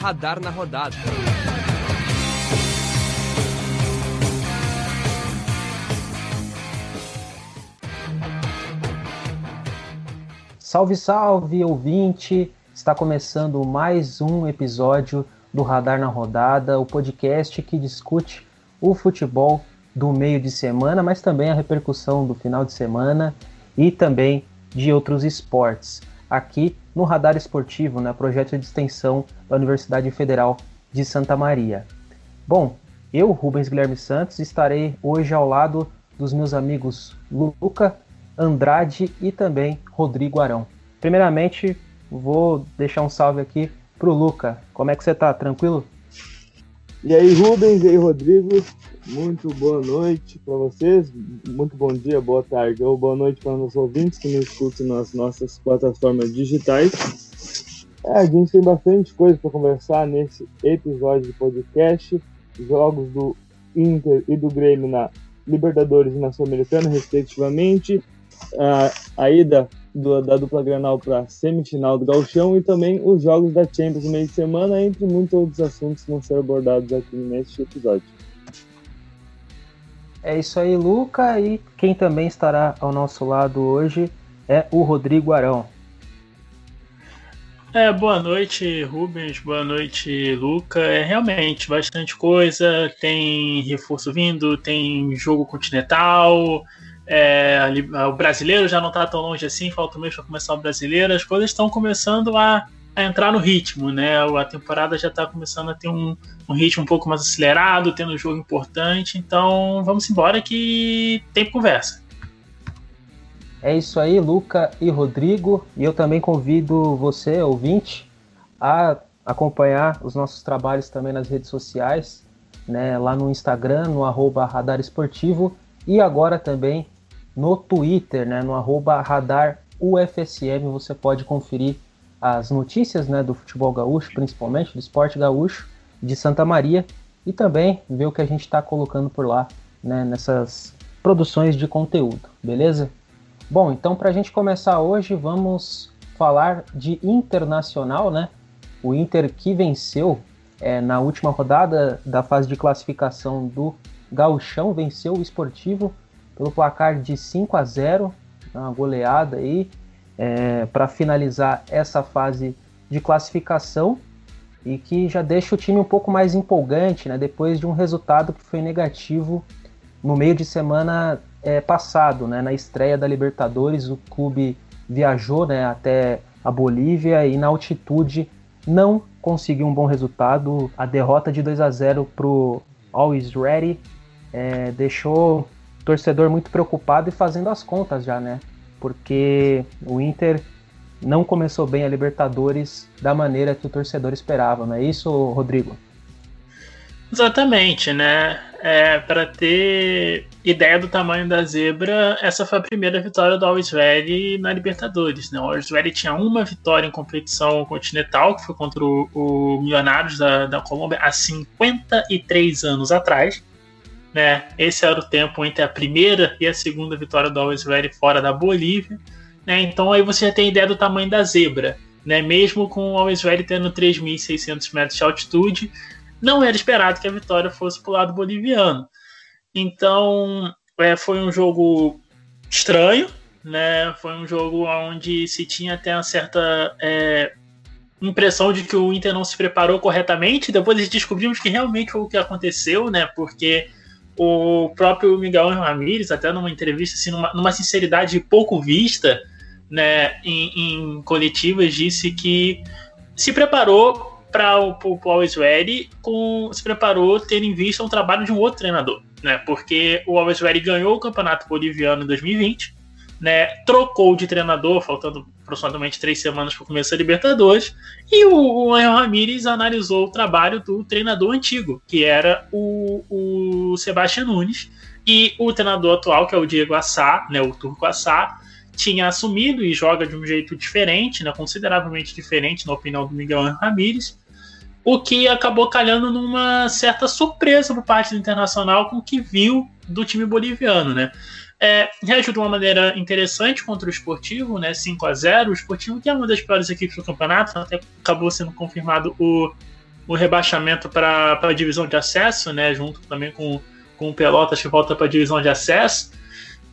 Radar na rodada. Salve, salve, ouvinte! Está começando mais um episódio do Radar na Rodada, o podcast que discute o futebol do meio de semana, mas também a repercussão do final de semana e também de outros esportes. Aqui no Radar Esportivo, né, projeto de extensão da Universidade Federal de Santa Maria. Bom, eu, Rubens Guilherme Santos, estarei hoje ao lado dos meus amigos Luca, Andrade e também Rodrigo Arão. Primeiramente, vou deixar um salve aqui pro Luca. Como é que você tá? Tranquilo? E aí, Rubens, e aí, Rodrigo, muito boa noite para vocês, muito bom dia, boa tarde ou boa noite para os ouvintes que nos escutam nas nossas plataformas digitais. É, a gente tem bastante coisa para conversar nesse episódio de podcast, jogos do Inter e do Grêmio na Libertadores e na Sul-Americana, respectivamente, a, a ida do, da dupla Granal para a semifinal do Gauchão e também os jogos da Champions no meio de semana, entre muitos outros assuntos que vão ser abordados aqui neste episódio. É isso aí, Luca. E quem também estará ao nosso lado hoje é o Rodrigo Arão. É, boa noite, Rubens. Boa noite, Luca. É realmente bastante coisa. Tem reforço vindo, tem jogo continental. É, o brasileiro já não está tão longe assim, falta um mês para começar o brasileiro. As coisas estão começando a a entrar no ritmo, né? A temporada já está começando a ter um, um, ritmo um pouco mais acelerado, tendo um jogo importante. Então vamos embora que tem conversa. É isso aí, Luca e Rodrigo. E eu também convido você, ouvinte, a acompanhar os nossos trabalhos também nas redes sociais, né? Lá no Instagram, no arroba Radar Esportivo, e agora também no Twitter, né? No arroba Radar UFSM, você pode conferir as notícias né, do futebol gaúcho, principalmente do esporte gaúcho, de Santa Maria, e também ver o que a gente está colocando por lá né, nessas produções de conteúdo, beleza? Bom, então para a gente começar hoje, vamos falar de internacional, né? O Inter que venceu é, na última rodada da fase de classificação do Gauchão, venceu o Esportivo pelo placar de 5 a 0, uma goleada aí, é, para finalizar essa fase de classificação e que já deixa o time um pouco mais empolgante, né, depois de um resultado que foi negativo no meio de semana é, passado, né, na estreia da Libertadores, o clube viajou né, até a Bolívia e na altitude não conseguiu um bom resultado. A derrota de 2 a 0 para o Always Ready é, deixou torcedor muito preocupado e fazendo as contas já, né? porque o Inter não começou bem a Libertadores da maneira que o torcedor esperava, não é isso, Rodrigo? Exatamente, né? É, para ter ideia do tamanho da zebra, essa foi a primeira vitória do Always Ready na Libertadores. Né? O Always Ready tinha uma vitória em competição continental, que foi contra o, o Milionários da, da Colômbia há 53 anos atrás né? Esse era o tempo entre a primeira e a segunda vitória do Always Ready fora da Bolívia, né? Então aí você já tem ideia do tamanho da zebra, né? Mesmo com o Always Ready tendo 3.600 metros de altitude, não era esperado que a vitória fosse para o lado boliviano. Então é, foi um jogo estranho, né? Foi um jogo onde se tinha até uma certa é, impressão de que o Inter não se preparou corretamente. Depois descobrimos que realmente foi o que aconteceu, né? Porque o próprio Miguel Ramírez, até numa entrevista, assim, numa, numa sinceridade pouco vista, né, em, em coletivas, disse que se preparou para o, o Always Ready, com, se preparou tendo em vista um trabalho de um outro treinador, né, porque o Always Ready ganhou o Campeonato Boliviano em 2020, né, trocou de treinador, faltando aproximadamente três semanas para começar a Libertadores, e o, o Ramírez analisou o trabalho do treinador antigo, que era o, o Sebastião Nunes, e o treinador atual, que é o Diego Assá, né, o Turco Assá, tinha assumido e joga de um jeito diferente, né, consideravelmente diferente, na opinião do Miguel Ramírez, o que acabou calhando numa certa surpresa por parte do Internacional com o que viu do time boliviano, né? É, reagiu de uma maneira interessante contra o Esportivo, né? 5 a 0 O Esportivo, que é uma das piores equipes do campeonato, até acabou sendo confirmado o, o rebaixamento para a divisão de acesso, né? Junto também com, com o Pelotas, que volta para a divisão de acesso.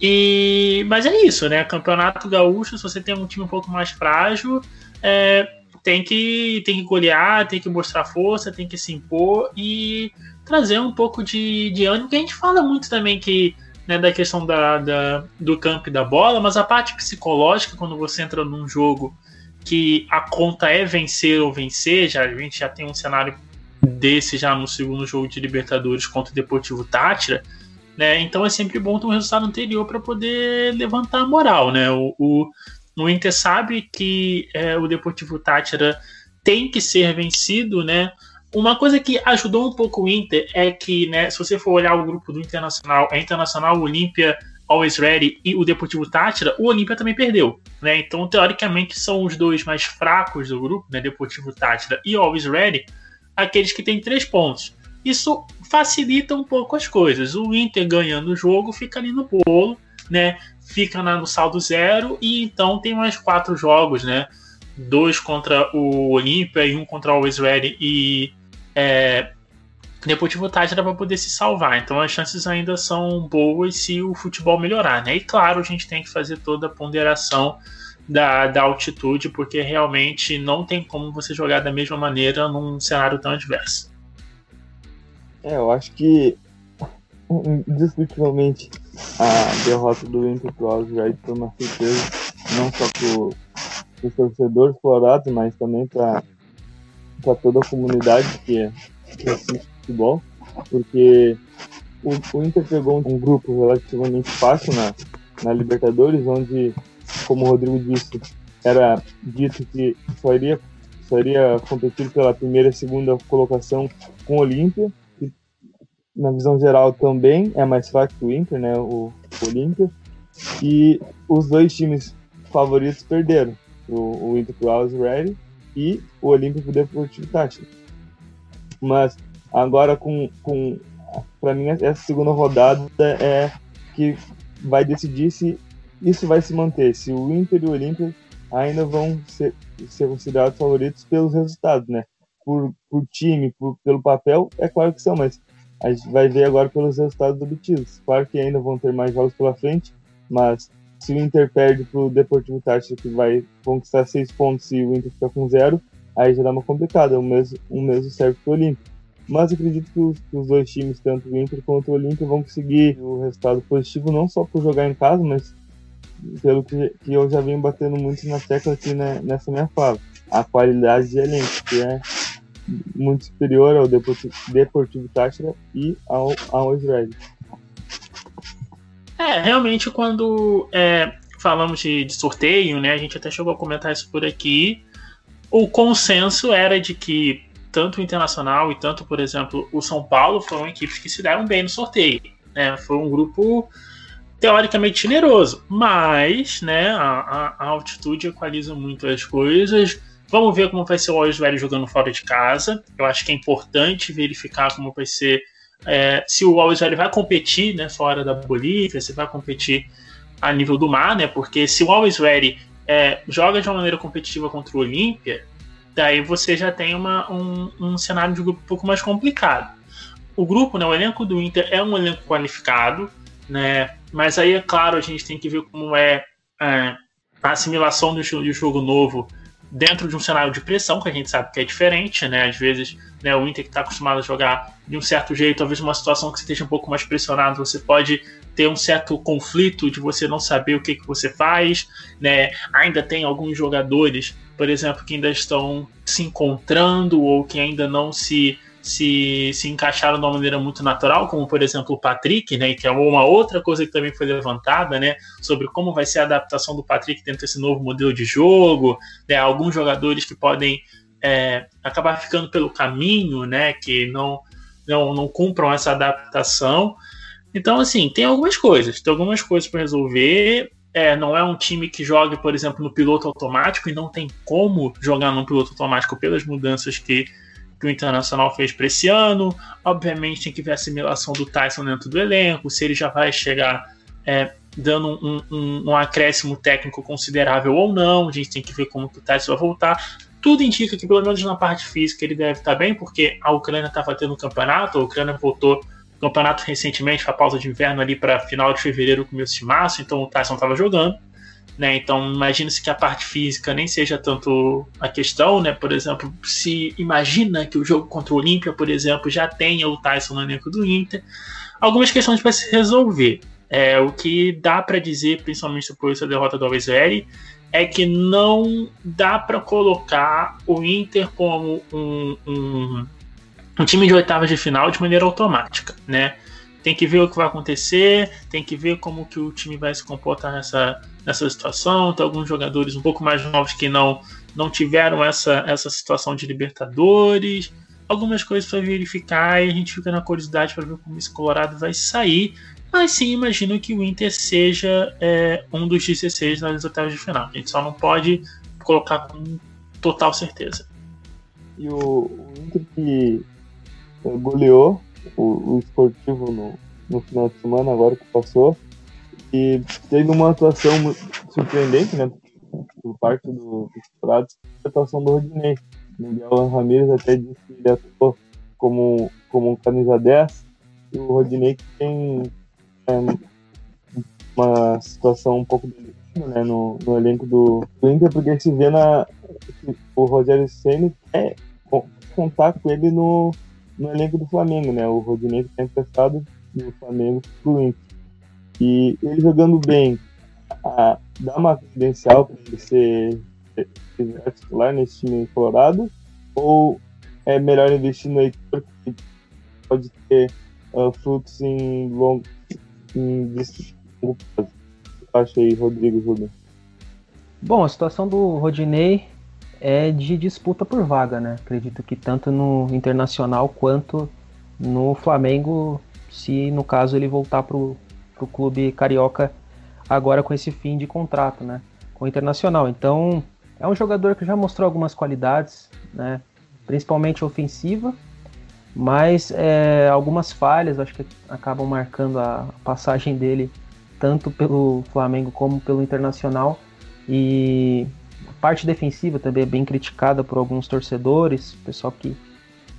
E, mas é isso, né? Campeonato gaúcho, se você tem um time um pouco mais frágil, é, tem que tem que golear, tem que mostrar força, tem que se impor e trazer um pouco de, de ânimo, que a gente fala muito também que né, da questão da, da, do campo e da bola, mas a parte psicológica, quando você entra num jogo que a conta é vencer ou vencer, já, a gente já tem um cenário desse já no segundo jogo de Libertadores contra o Deportivo Tátira, né? Então é sempre bom ter um resultado anterior para poder levantar a moral, né? O, o, o Inter sabe que é, o Deportivo Tátira tem que ser vencido, né? Uma coisa que ajudou um pouco o Inter é que, né, se você for olhar o grupo do Internacional, é Internacional, Olímpia, Always Ready e o Deportivo Tátira, o Olímpia também perdeu, né? Então, teoricamente, são os dois mais fracos do grupo, né, Deportivo Tátira e Always Ready, aqueles que têm três pontos. Isso facilita um pouco as coisas. O Inter ganhando o jogo fica ali no bolo, né? Fica no saldo zero e então tem mais quatro jogos, né? Dois contra o Olímpia e um contra o Always Ready e é, Deportivo Tátira para poder se salvar. Então as chances ainda são boas se o futebol melhorar, né? E claro, a gente tem que fazer toda a ponderação da, da altitude, porque realmente não tem como você jogar da mesma maneira num cenário tão adverso. É, eu acho que indiscutivelmente a derrota do Inter pro Alves foi uma surpresa, não só para os torcedores colorados, mas também para para toda a comunidade que, que assiste futebol, porque o, o Inter pegou um, grupo relativamente fácil na, na Libertadores, onde, como o Rodrigo disse, era dito que só iria, só iria competir pela primeira e segunda colocação com o Olímpia, que na visão geral também é mais fraco que o Inter, né, o, o Olímpia, e os dois times favoritos perderam, o, o Inter pro Alves Ready e o Olímpico Deportivo Táchira. Mas agora com, com para mim essa segunda rodada é que vai decidir se isso vai se manter, se o Inter e o Olímpico ainda vão ser, ser considerados favoritos pelos resultados, né? Por, por time, por, pelo papel, é claro que são, mas a gente vai ver agora pelos resultados obtidos. Claro que ainda vão ter mais jogos pela frente, mas se o Inter perde para o Deportivo Táchira, que vai conquistar seis pontos e o Inter fica com zero, aí já dá uma complicada. O mesmo, o mesmo serve para o Olímpio. Mas acredito que os, que os, dois times, tanto o Inter quanto o Olímpio, vão conseguir o resultado positivo, não só por jogar em casa, mas pelo que, que eu já venho batendo muito na tecla aqui né, nessa minha fala. A qualidade de elenco, que é muito superior ao Deportivo, Deportivo Táchira e ao, ao Israel. É, realmente quando é, falamos de, de, sorteio, né, a gente até chegou a comentar isso por aqui, o consenso era de que tanto o Internacional e tanto, por exemplo, o São Paulo foram equipes que se deram bem no sorteio. Né? Foi um grupo teoricamente generoso, mas né, a, a, altitude equaliza muito as coisas. Vamos ver como vai ser o Olhos Velho jogando fora de casa. Eu acho que é importante verificar como vai ser é, se o Always Ready vai competir né, fora da Bolívia, se vai competir a nível do mar, né? Porque se o Always Ready é, joga de uma maneira competitiva contra o Olímpia, daí você já tem uma, um, um cenário de grupo um pouco mais complicado. O grupo, né, o elenco do Inter é um elenco qualificado, né? Mas aí, é claro, a gente tem que ver como é, é a assimilação do, do jogo novo dentro de um cenário de pressão, que a gente sabe que é diferente, né? Às vezes, né, o Inter que está acostumado a jogar de um certo jeito, talvez uma situação que você esteja um pouco mais pressionado, você pode ter um certo conflito de você não saber o que, que você faz, né? Ainda tem alguns jogadores, por exemplo, que ainda estão se encontrando ou que ainda não se se, se encaixaram de uma maneira muito natural, como por exemplo o Patrick, né, que é uma outra coisa que também foi levantada, né, sobre como vai ser a adaptação do Patrick dentro desse novo modelo de jogo, né, alguns jogadores que podem é, acabar ficando pelo caminho, né, que não, não, não cumpram essa adaptação. Então, assim, tem algumas coisas, tem algumas coisas para resolver. É, não é um time que jogue, por exemplo, no piloto automático e não tem como jogar no piloto automático pelas mudanças que que o Internacional fez para esse ano. Obviamente tem que ver a assimilação do Tyson dentro do elenco, se ele já vai chegar é, dando um, um, um, acréscimo técnico considerável ou não. A gente tem que ver como que o Tyson vai voltar. Tudo indica que, pelo menos na parte física, ele deve estar bem, porque a Ucrânia estava tendo um campeonato, a Ucrânia voltou campeonato recentemente, a pausa de inverno ali para final de fevereiro, começo de março, então o Tyson estava jogando. Né? Então, imagina-se que a parte física nem seja tanto a questão, né? Por exemplo, se imagina que o jogo contra o Olímpia, por exemplo, já tenha o Tyson no elenco do Inter, algumas questões para se resolver. É, o que dá para dizer, principalmente depois da derrota do Alves é que não dá para colocar o Inter como um, um, um time de oitavas de final de maneira automática, né? Tem que ver o que vai acontecer, tem que ver como que o time vai se comportar nessa, nessa situação. Tem alguns jogadores um pouco mais novos que não, não tiveram essa, essa situação de Libertadores. Algumas coisas para verificar e a gente fica na curiosidade para ver como esse Colorado vai sair. Mas sim, imagino que o Inter seja é, um dos 16 nas oitavas de final. A gente só não pode colocar com total certeza. E o, o Inter que goleou o, o esportivo no, no final de semana, agora que passou, e teve uma atuação surpreendente, né? Por parte do, do a atuação do Rodinei. Miguel Ramírez até disse que ele atuou como, como um camisa 10, e o Rodinei que tem é, uma situação um pouco delicada né, no, no elenco do, do Inter, porque se vê na. O Rogério Senna quer contar com ele no, no elenco do Flamengo, né? O Rodinei está emprestado do Flamengo pro Inter. E ele jogando bem, dá uma credencial para ele ser, titular nesse time colorado? Ou é melhor investir no Heitor que pode ter uh, frutos em longo, em longo prazo? Acho aí, Rodrigo Rubens. Bom, a situação do Rodinei é de disputa por vaga, né? Acredito que tanto no Internacional quanto no Flamengo, se no caso ele voltar para o clube carioca agora com esse fim de contrato, né? Com o Internacional. Então, é um jogador que já mostrou algumas qualidades, né? Principalmente ofensiva, mas é, algumas falhas acho que acabam marcando a passagem dele tanto pelo Flamengo como pelo Internacional. E parte defensiva também é bem criticada por alguns torcedores, pessoal que,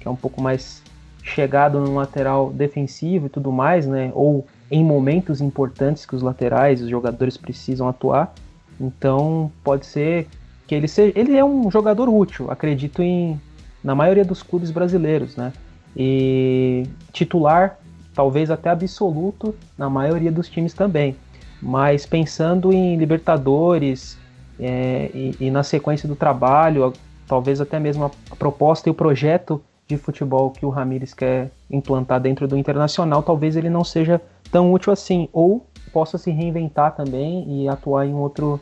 que é um pouco mais chegado no lateral defensivo e tudo mais, né? Ou em momentos importantes que os laterais, os jogadores precisam atuar. Então pode ser que ele seja. Ele é um jogador útil, acredito em na maioria dos clubes brasileiros, né? E titular, talvez até absoluto, na maioria dos times também. Mas pensando em Libertadores, é, e, e, na sequência do trabalho, talvez até mesmo a, proposta e o projeto de futebol que o Ramires quer implantar dentro do Internacional, talvez ele não seja tão útil assim, ou possa se reinventar também e atuar em outro,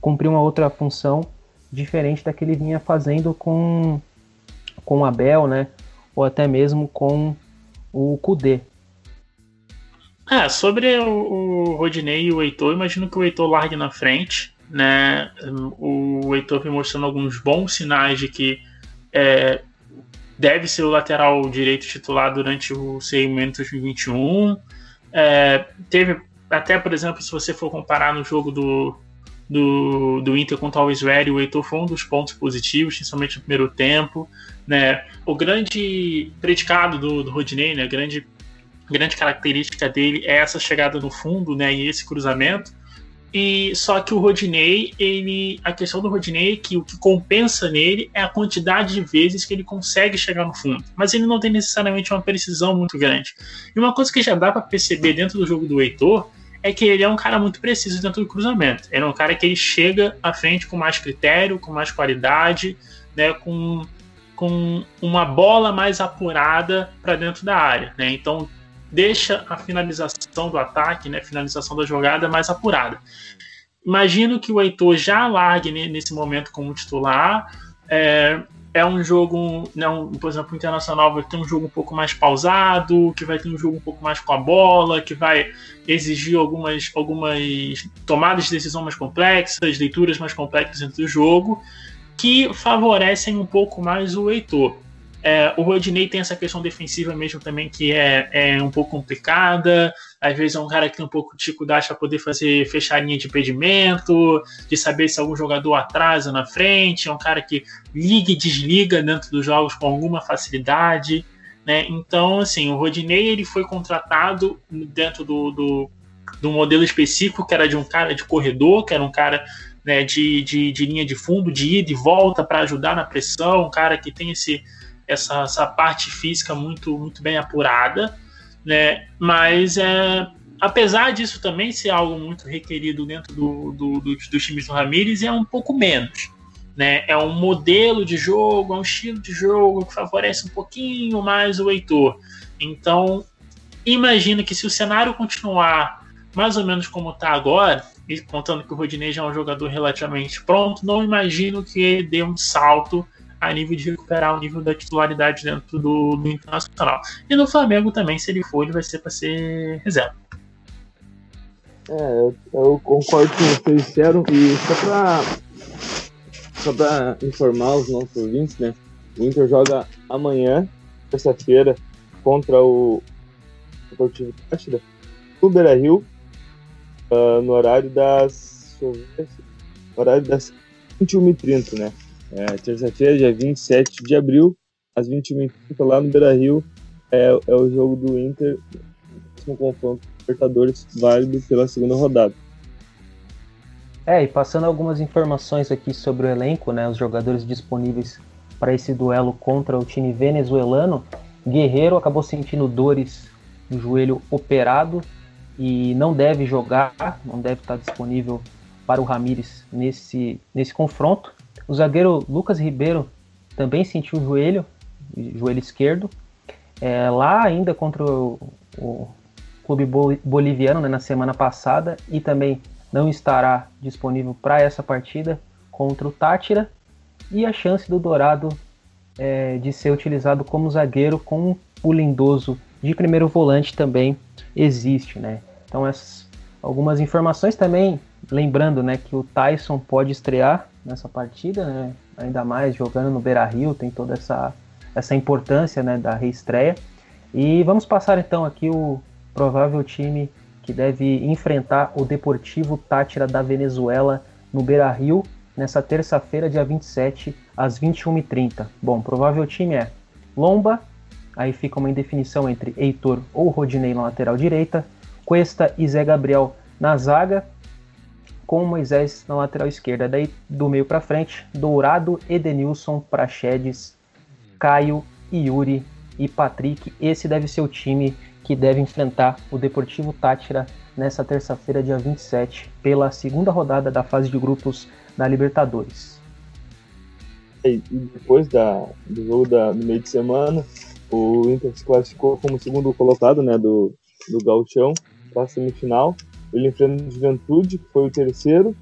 cumprir uma outra função diferente da que ele vinha fazendo com com Abel, né? Ou até mesmo com o Kudê. É, sobre o, o Rodinei e o Heitor, imagino que o Heitor largue na frente né? O Heitor vem mostrando alguns bons sinais de que é, deve ser o lateral direito titular durante o segmento 2021. É, teve até, por exemplo, se você for comparar no jogo do, do, do Inter contra o Alves o Heitor foi um dos pontos positivos, principalmente no primeiro tempo. Né? O grande predicado do, do Rodinei, né? a grande, grande característica dele é essa chegada no fundo né? e esse cruzamento. E só que o Rodinei, ele, a questão do Rodinei é que o que compensa nele é a quantidade de vezes que ele consegue chegar no fundo, mas ele não tem necessariamente uma precisão muito grande. E uma coisa que já dá para perceber dentro do jogo do Heitor é que ele é um cara muito preciso dentro do cruzamento. Ele é um cara que ele chega à frente com mais critério, com mais qualidade, né, com, com uma bola mais apurada para dentro da área, né? Então deixa a finalização do ataque, né, finalização da jogada mais apurada. Imagino que o Heitor já largue nesse momento como titular. É, é um jogo, né, por exemplo, o Internacional vai ter um jogo um pouco mais pausado, que vai ter um jogo um pouco mais com a bola, que vai exigir algumas, algumas tomadas de decisão mais complexas, leituras mais complexas dentro do jogo, que favorecem um pouco mais o Heitor. É, o Rodinei tem essa questão defensiva mesmo também que é, é um pouco complicada. Às vezes é um cara que tem um pouco de dificuldade para poder fazer fechar a linha de impedimento, de saber se algum jogador atrasa na frente. É um cara que liga e desliga dentro dos jogos com alguma facilidade. Né? Então, assim, o Rodinei ele foi contratado dentro do, do, do modelo específico que era de um cara de corredor, que era um cara né, de, de, de linha de fundo, de ida e volta para ajudar na pressão, um cara que tem esse, essa, essa parte física muito, muito bem apurada, né? Mas é, apesar disso também ser algo muito requerido dentro do, do, do, dos times do Ramires, é um pouco menos. Né? É um modelo de jogo, é um estilo de jogo que favorece um pouquinho mais o Heitor. Então, imagino que se o cenário continuar mais ou menos como está agora, e contando que o Rodinei já é um jogador relativamente pronto, não imagino que ele dê um salto a nível de recuperar o nível da titularidade dentro do, do Internacional. E no Flamengo também, se ele for, ele vai ser para ser reserva. É, eu, concordo com o que vocês disseram, e só para só informar os nossos ouvintes, né? O Inter joga amanhã, terça-feira, contra o Deportivo Táchira, no Beira Rio, uh, no horário das. Horário das 21h30, né? É, Terça-feira, dia 27 de abril, às 21h30, lá no Beira Rio, é, é o jogo do Inter, no confronto Libertadores, válido pela segunda rodada. É, e passando algumas informações aqui sobre o elenco, né, os jogadores disponíveis para esse duelo contra o time venezuelano, Guerreiro acabou sentindo dores no joelho operado e não deve jogar, não deve estar disponível para o Ramires nesse, nesse confronto. O zagueiro Lucas Ribeiro também sentiu o joelho, joelho esquerdo. É, lá ainda contra o, o clube boliviano né, na semana passada e também não estará disponível para essa partida contra o Tátira. E a chance do Dourado é, de ser utilizado como zagueiro com o Lindoso de primeiro volante também existe, né? Então essas algumas informações também, lembrando, né, que o Tyson pode estrear nessa partida, né? Ainda mais jogando no Beira-Rio, tem toda essa essa importância, né, da reestreia. E vamos passar então aqui o provável time que deve enfrentar o Deportivo Tátira da Venezuela no Beira-Rio nessa terça-feira, dia 27, às 21h30. Bom, provável time é Lomba, Aí fica uma indefinição entre Heitor ou Rodinei na lateral direita, Cuesta e Zé Gabriel na zaga, com Moisés na lateral esquerda. Daí do meio para frente, Dourado, Edenilson, Praxedes, Caio, Yuri e Patrick. Esse deve ser o time que deve enfrentar o Deportivo Tátira nessa terça-feira, dia 27, pela segunda rodada da fase de grupos da Libertadores. E depois da, do jogo da, no meio de semana, o Inter se classificou como segundo colocado né, do, do Gauchão para a semifinal. Ele enfrenta o Juventude, que foi o terceiro.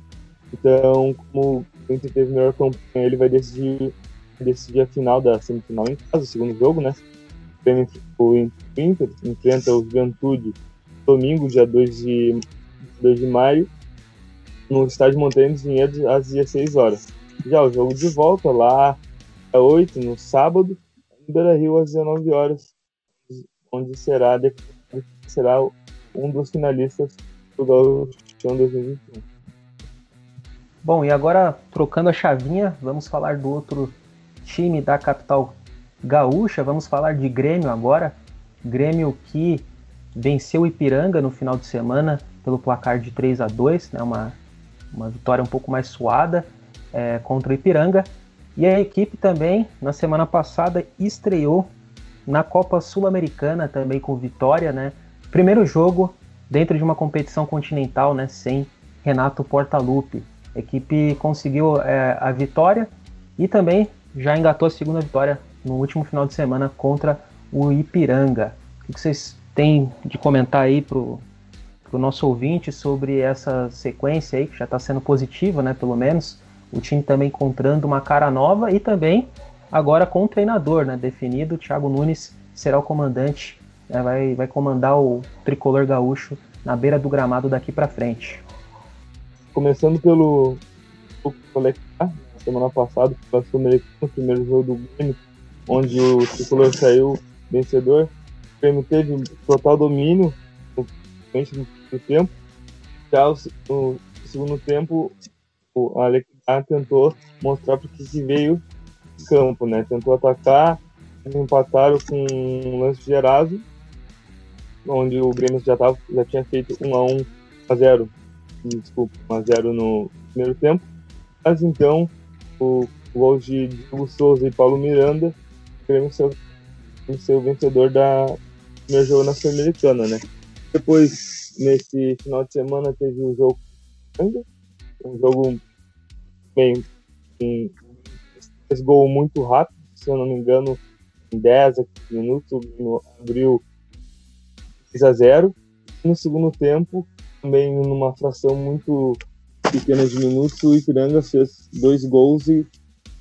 Então, como Inter teve melhor campanha, ele vai decidir, decidir a final da semifinal em casa, o segundo jogo, né? O Inter enfrenta o Juventude domingo, dia 2 de, 2 de maio, no estádio Montanha dos Vinhedos, às 16 horas. Já o jogo de volta, lá é 8, no sábado, Beira Rio às 19 horas, onde será, será um dos finalistas do Gauchão 2021. Bom, e agora trocando a chavinha, vamos falar do outro time da capital gaúcha, vamos falar de Grêmio agora. Grêmio que venceu o Ipiranga no final de semana pelo placar de 3 a 2 né, uma, uma vitória um pouco mais suada é, contra o Ipiranga. E a equipe também, na semana passada, estreou na Copa Sul-Americana também com vitória, né? Primeiro jogo dentro de uma competição continental, né? Sem Renato Portaluppi. A equipe conseguiu é, a vitória e também já engatou a segunda vitória no último final de semana contra o Ipiranga. O que vocês têm de comentar aí pro, pro nosso ouvinte sobre essa sequência aí, que já está sendo positiva, né? Pelo menos o time também encontrando uma cara nova e também agora com o treinador né, definido. O Thiago Nunes será o comandante, vai, vai comandar o tricolor gaúcho na beira do gramado daqui para frente. Começando pelo Colectar, semana passada, passou o primeiro jogo do Grêmio onde o tricolor saiu vencedor. O Grêmio teve total domínio no primeiro tempo. Já no segundo tempo, o Alex tentou mostrar porque que veio campo, né? Tentou atacar, empataram com um lance gerado, onde o Grêmio já, tava, já tinha feito 1 a 1 a 0 desculpa, 1 a 0 no primeiro tempo. Mas então, o, gol de Diego Souza e Paulo Miranda, o Grêmio ser o vencedor da primeiro jogo na Sul-Americana, né? Depois, nesse final de semana, teve o jogo um jogo bem um, fez gol muito rápido, se eu não me engano, em 10 a 15 minutos, o Grêmio abriu 6 a 0 no segundo tempo, também numa fração muito pequena de minutos, o Ipiranga fez dois gols e,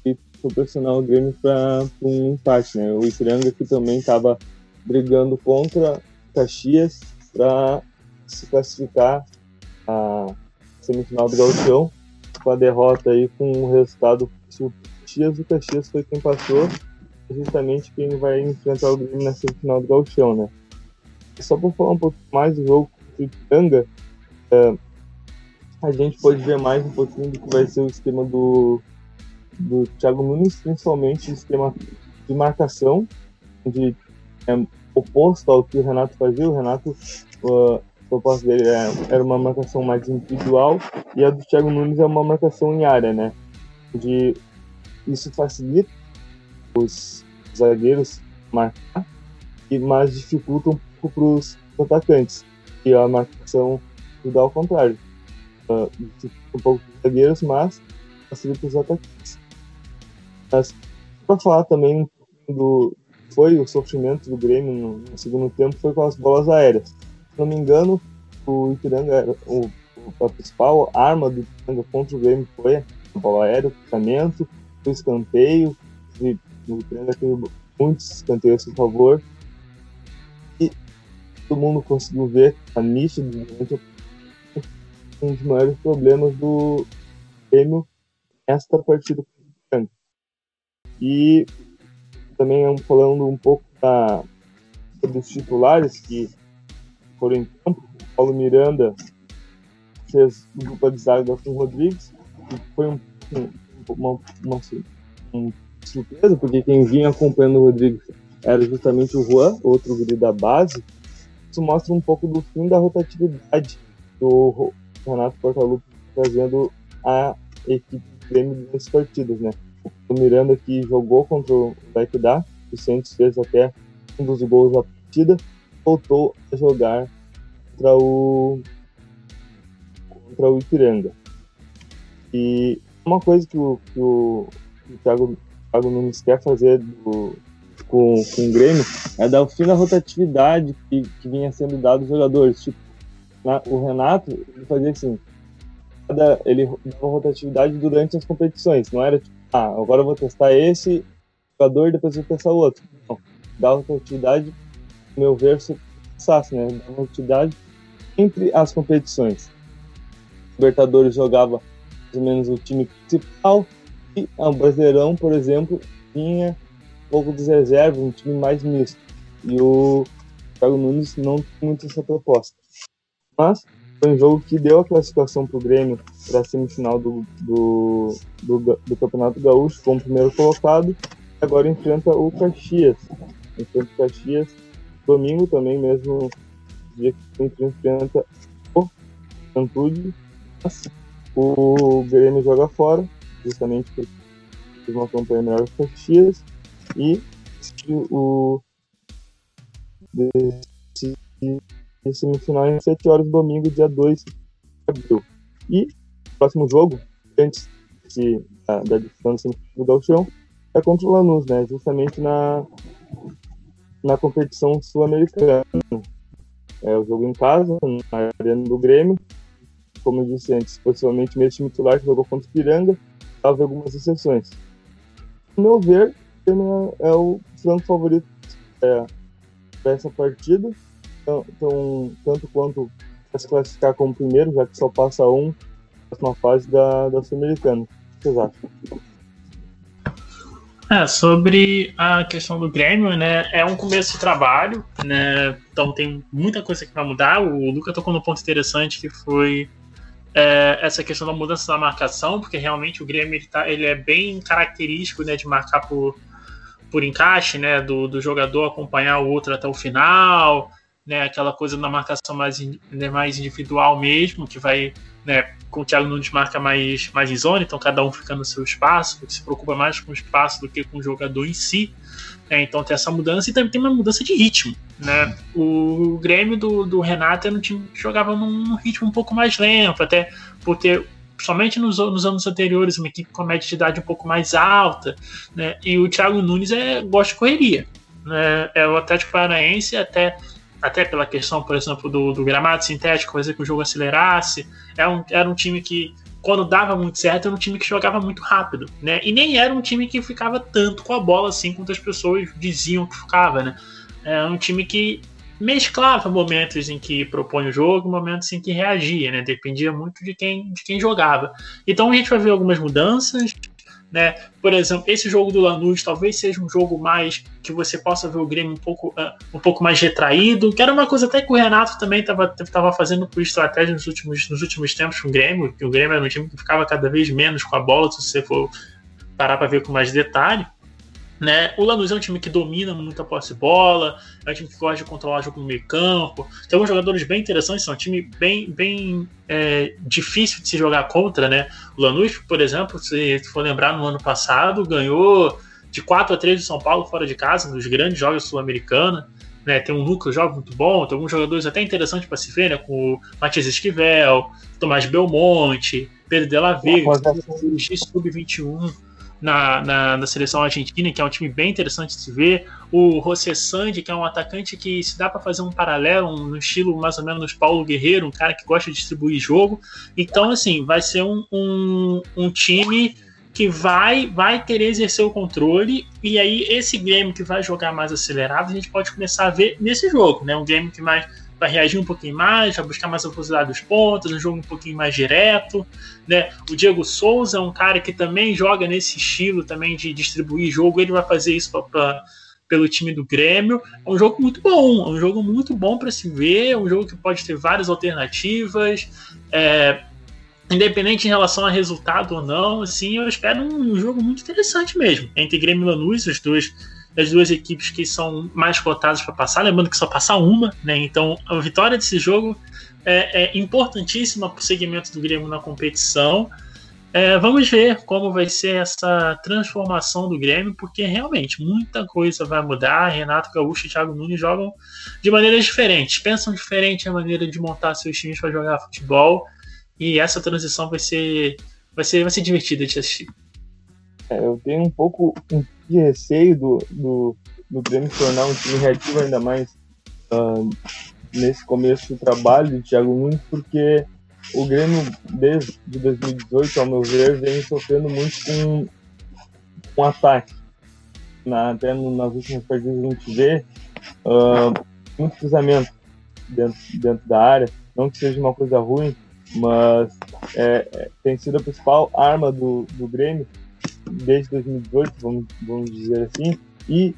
e pressionar o Grêmio para um empate. Né? O Ipiranga que também estava brigando contra Caxias para se classificar a semifinal do Gauchão, com a derrota aí com um resultado o Caxias, o Caxias foi quem passou, justamente quem vai enfrentar o Grêmio na semifinal do Gauchão, né? Só para falar um pouco mais do jogo o Ipiranga, é, a gente pode ver mais um pouquinho do que vai ser o esquema do, do Thiago Nunes, principalmente o esquema de marcação, de é, oposto ao que o Renato fazia. O Renato, a proposta dele é, era uma marcação mais individual e a do Thiago Nunes é uma marcação em área, né? De, isso facilita os zagueiros marcar, mas dificulta um para os atacantes, e a marcação dá ao contrário. Uh, um pouco para os zagueiros, mas facilita os atacantes. Mas, para falar também do, foi o sofrimento do Grêmio no, no, segundo tempo foi com as bolas aéreas. Se não me engano, o Ipiranga era o, a principal arma do Ipiranga contra o Grêmio foi a bola aérea, o cruzamento, o escanteio. E o Ipiranga teve muitos escanteios a seu favor. Todo mundo conseguiu ver a durante um dos maiores problemas do Grêmio nesta partida. E também falando um pouco da, dos titulares que foram em campo. O Paulo Miranda fez dupla de zaga com o Rodrigues, e foi um, uma, uma, uma, surpresa, porque quem vinha acompanhando o Rodrigues era justamente o Juan, outro guri da base. Isso mostra um pouco do fim da rotatividade do Renato Portaluppi trazendo a equipe do Grêmio nesses partidos, né? o Miranda que jogou contra o Equidad, o Santos fez até um dos gols da partida, voltou a jogar contra o contra o Ipiranga. E uma coisa que o, que o, que o Thiago, Thiago Nunes quer fazer do, com, com o Grêmio é da rotatividade que, que vinha sendo dado aos jogadores. Tipo, na, o Renato ele fazia assim, ele dava rotatividade durante as competições, não era tipo, ah, agora eu vou testar esse jogador depois vou testar o outro. Não, uma rotatividade, no meu ver, fácil, né? Uma rotatividade entre as competições. O Libertadores jogava mais ou menos o time principal e o Brasileirão, por exemplo, tinha um pouco dos reservas, um time mais misto. E o Thiago Nunes não tem muito essa proposta. Mas foi um jogo que deu a classificação para o Grêmio para a semifinal do, do, do, do, Campeonato Gaúcho como primeiro colocado. Agora enfrenta o Caxias. Enfrenta o Caxias domingo também, mesmo dia que enfrenta o Santude. O Grêmio joga fora, justamente porque fez uma campanha melhor que o Caxias. E o em semifinal em 7 horas domingo, dia 2 de abril. E próximo jogo, antes de, da, da decisão do Galchão, é contra o Lanús, né? Justamente na, na competição sul-americana. É o jogo em casa, na arena do Grêmio. Como eu disse antes, possivelmente o mesmo titular que jogou contra o Piranga, salvo algumas exceções. No meu ver, é, o franco favorito é, partida tão, tão, tanto quanto para se classificar como primeiro, já que só passa um na fase da, da Sul-Americana. O que vocês acham? É, sobre a questão do Grêmio, né? É um começo de trabalho, né? Então tem muita coisa que vai mudar. O Luca tocou num ponto interessante que foi é, essa questão da mudança da marcação, porque realmente o Grêmio ele, tá, ele é bem característico né, de marcar por, por encaixe, né? Do, do jogador acompanhar o outro até o final, né? Aquela coisa da marcação mais, né, mais individual mesmo, que vai né, com o Thiago Nunes marca mais, mais em zona, então cada um fica no seu espaço, se preocupa mais com o espaço do que com o jogador em si. Né, então tem essa mudança e também tem uma mudança de ritmo. Né? O Grêmio do, do Renato era um time que jogava num ritmo um pouco mais lento, até por ter somente nos, nos, anos anteriores, uma equipe com a média de idade um pouco mais alta, né? E o Thiago Nunes é, gosta de correria. Né? É o Atlético Paranaense até até pela questão, por exemplo, do, do gramado sintético, fazer que o jogo acelerasse. Era um, era um time que, quando dava muito certo, era um time que jogava muito rápido, né? E nem era um time que ficava tanto com a bola assim quanto as pessoas diziam que ficava, né? Era um time que mesclava momentos em que propõe o jogo, momentos em que reagia, né? Dependia muito de quem, de quem jogava. Então a gente vai ver algumas mudanças, né? Por exemplo, esse jogo do Lanús talvez seja um jogo mais que você possa ver o Grêmio um pouco, uh, um pouco mais retraído, que era uma coisa até que o Renato também estava fazendo por estratégia nos últimos, nos últimos tempos com o Grêmio, que o Grêmio era um time que ficava cada vez menos com a bola, se você for parar para ver com mais detalhe. Né? O Lanús é um time que domina muito a posse de bola, é um time que gosta de controlar o jogo no meio campo. Tem alguns jogadores bem interessantes, é um time bem, bem é, difícil de se jogar contra. Né? O Lanús, por exemplo, se for lembrar, no ano passado, ganhou de 4 a 3 do São Paulo fora de casa, nos grandes jogos sul-americanos. Né, tem um núcleo jogo muito bom, tem alguns jogadores até interessantes para se ver, né, com o Matias Esquivel, Tomás Belmonte, Pedro Della Vega, X Sub-21 na, na, na, seleção argentina, que é um time bem interessante de se ver. O José Sandi, que é um atacante que se dá para fazer um paralelo, um, no estilo mais ou menos Paulo Guerreiro, um cara que gosta de distribuir jogo. Então, assim, vai ser um, um, um time que vai vai querer exercer o controle e aí esse game que vai jogar mais acelerado a gente pode começar a ver nesse jogo, né? Um game que mais vai reagir um pouquinho mais, vai buscar mais a velocidade dos pontos, um jogo um pouquinho mais direto, né? O Diego Souza é um cara que também joga nesse estilo também de distribuir jogo, ele vai fazer isso para pelo time do Grêmio. É um jogo muito bom, é um jogo muito bom para se ver, é um jogo que pode ter várias alternativas. É, independente em relação a resultado ou não, assim, eu espero um, um jogo muito interessante mesmo. Entre Grêmio e Lanús, os dois das duas equipes que são mais cotadas para passar, lembrando que só passar uma, né? Então a vitória desse jogo é, é importantíssima para o segmento do Grêmio na competição. É, vamos ver como vai ser essa transformação do Grêmio, porque realmente muita coisa vai mudar. Renato Gaúcho e Thiago Nunes jogam de maneiras diferentes, pensam diferente a maneira de montar seus times para jogar futebol, e essa transição vai ser, vai ser, vai ser divertida de assistir. É, eu tenho um pouco de receio do, do, do Grêmio se tornar um time reativo ainda mais uh, nesse começo do trabalho de Thiago Nunes, porque o Grêmio, desde 2018, ao meu ver, vem sofrendo muito com, com ataque. Na, até nas últimas partidas a gente vê uh, muito cruzamento dentro, dentro da área. Não que seja uma coisa ruim, mas é, é, tem sido a principal arma do, do Grêmio desde 2018, vamos, vamos dizer assim, e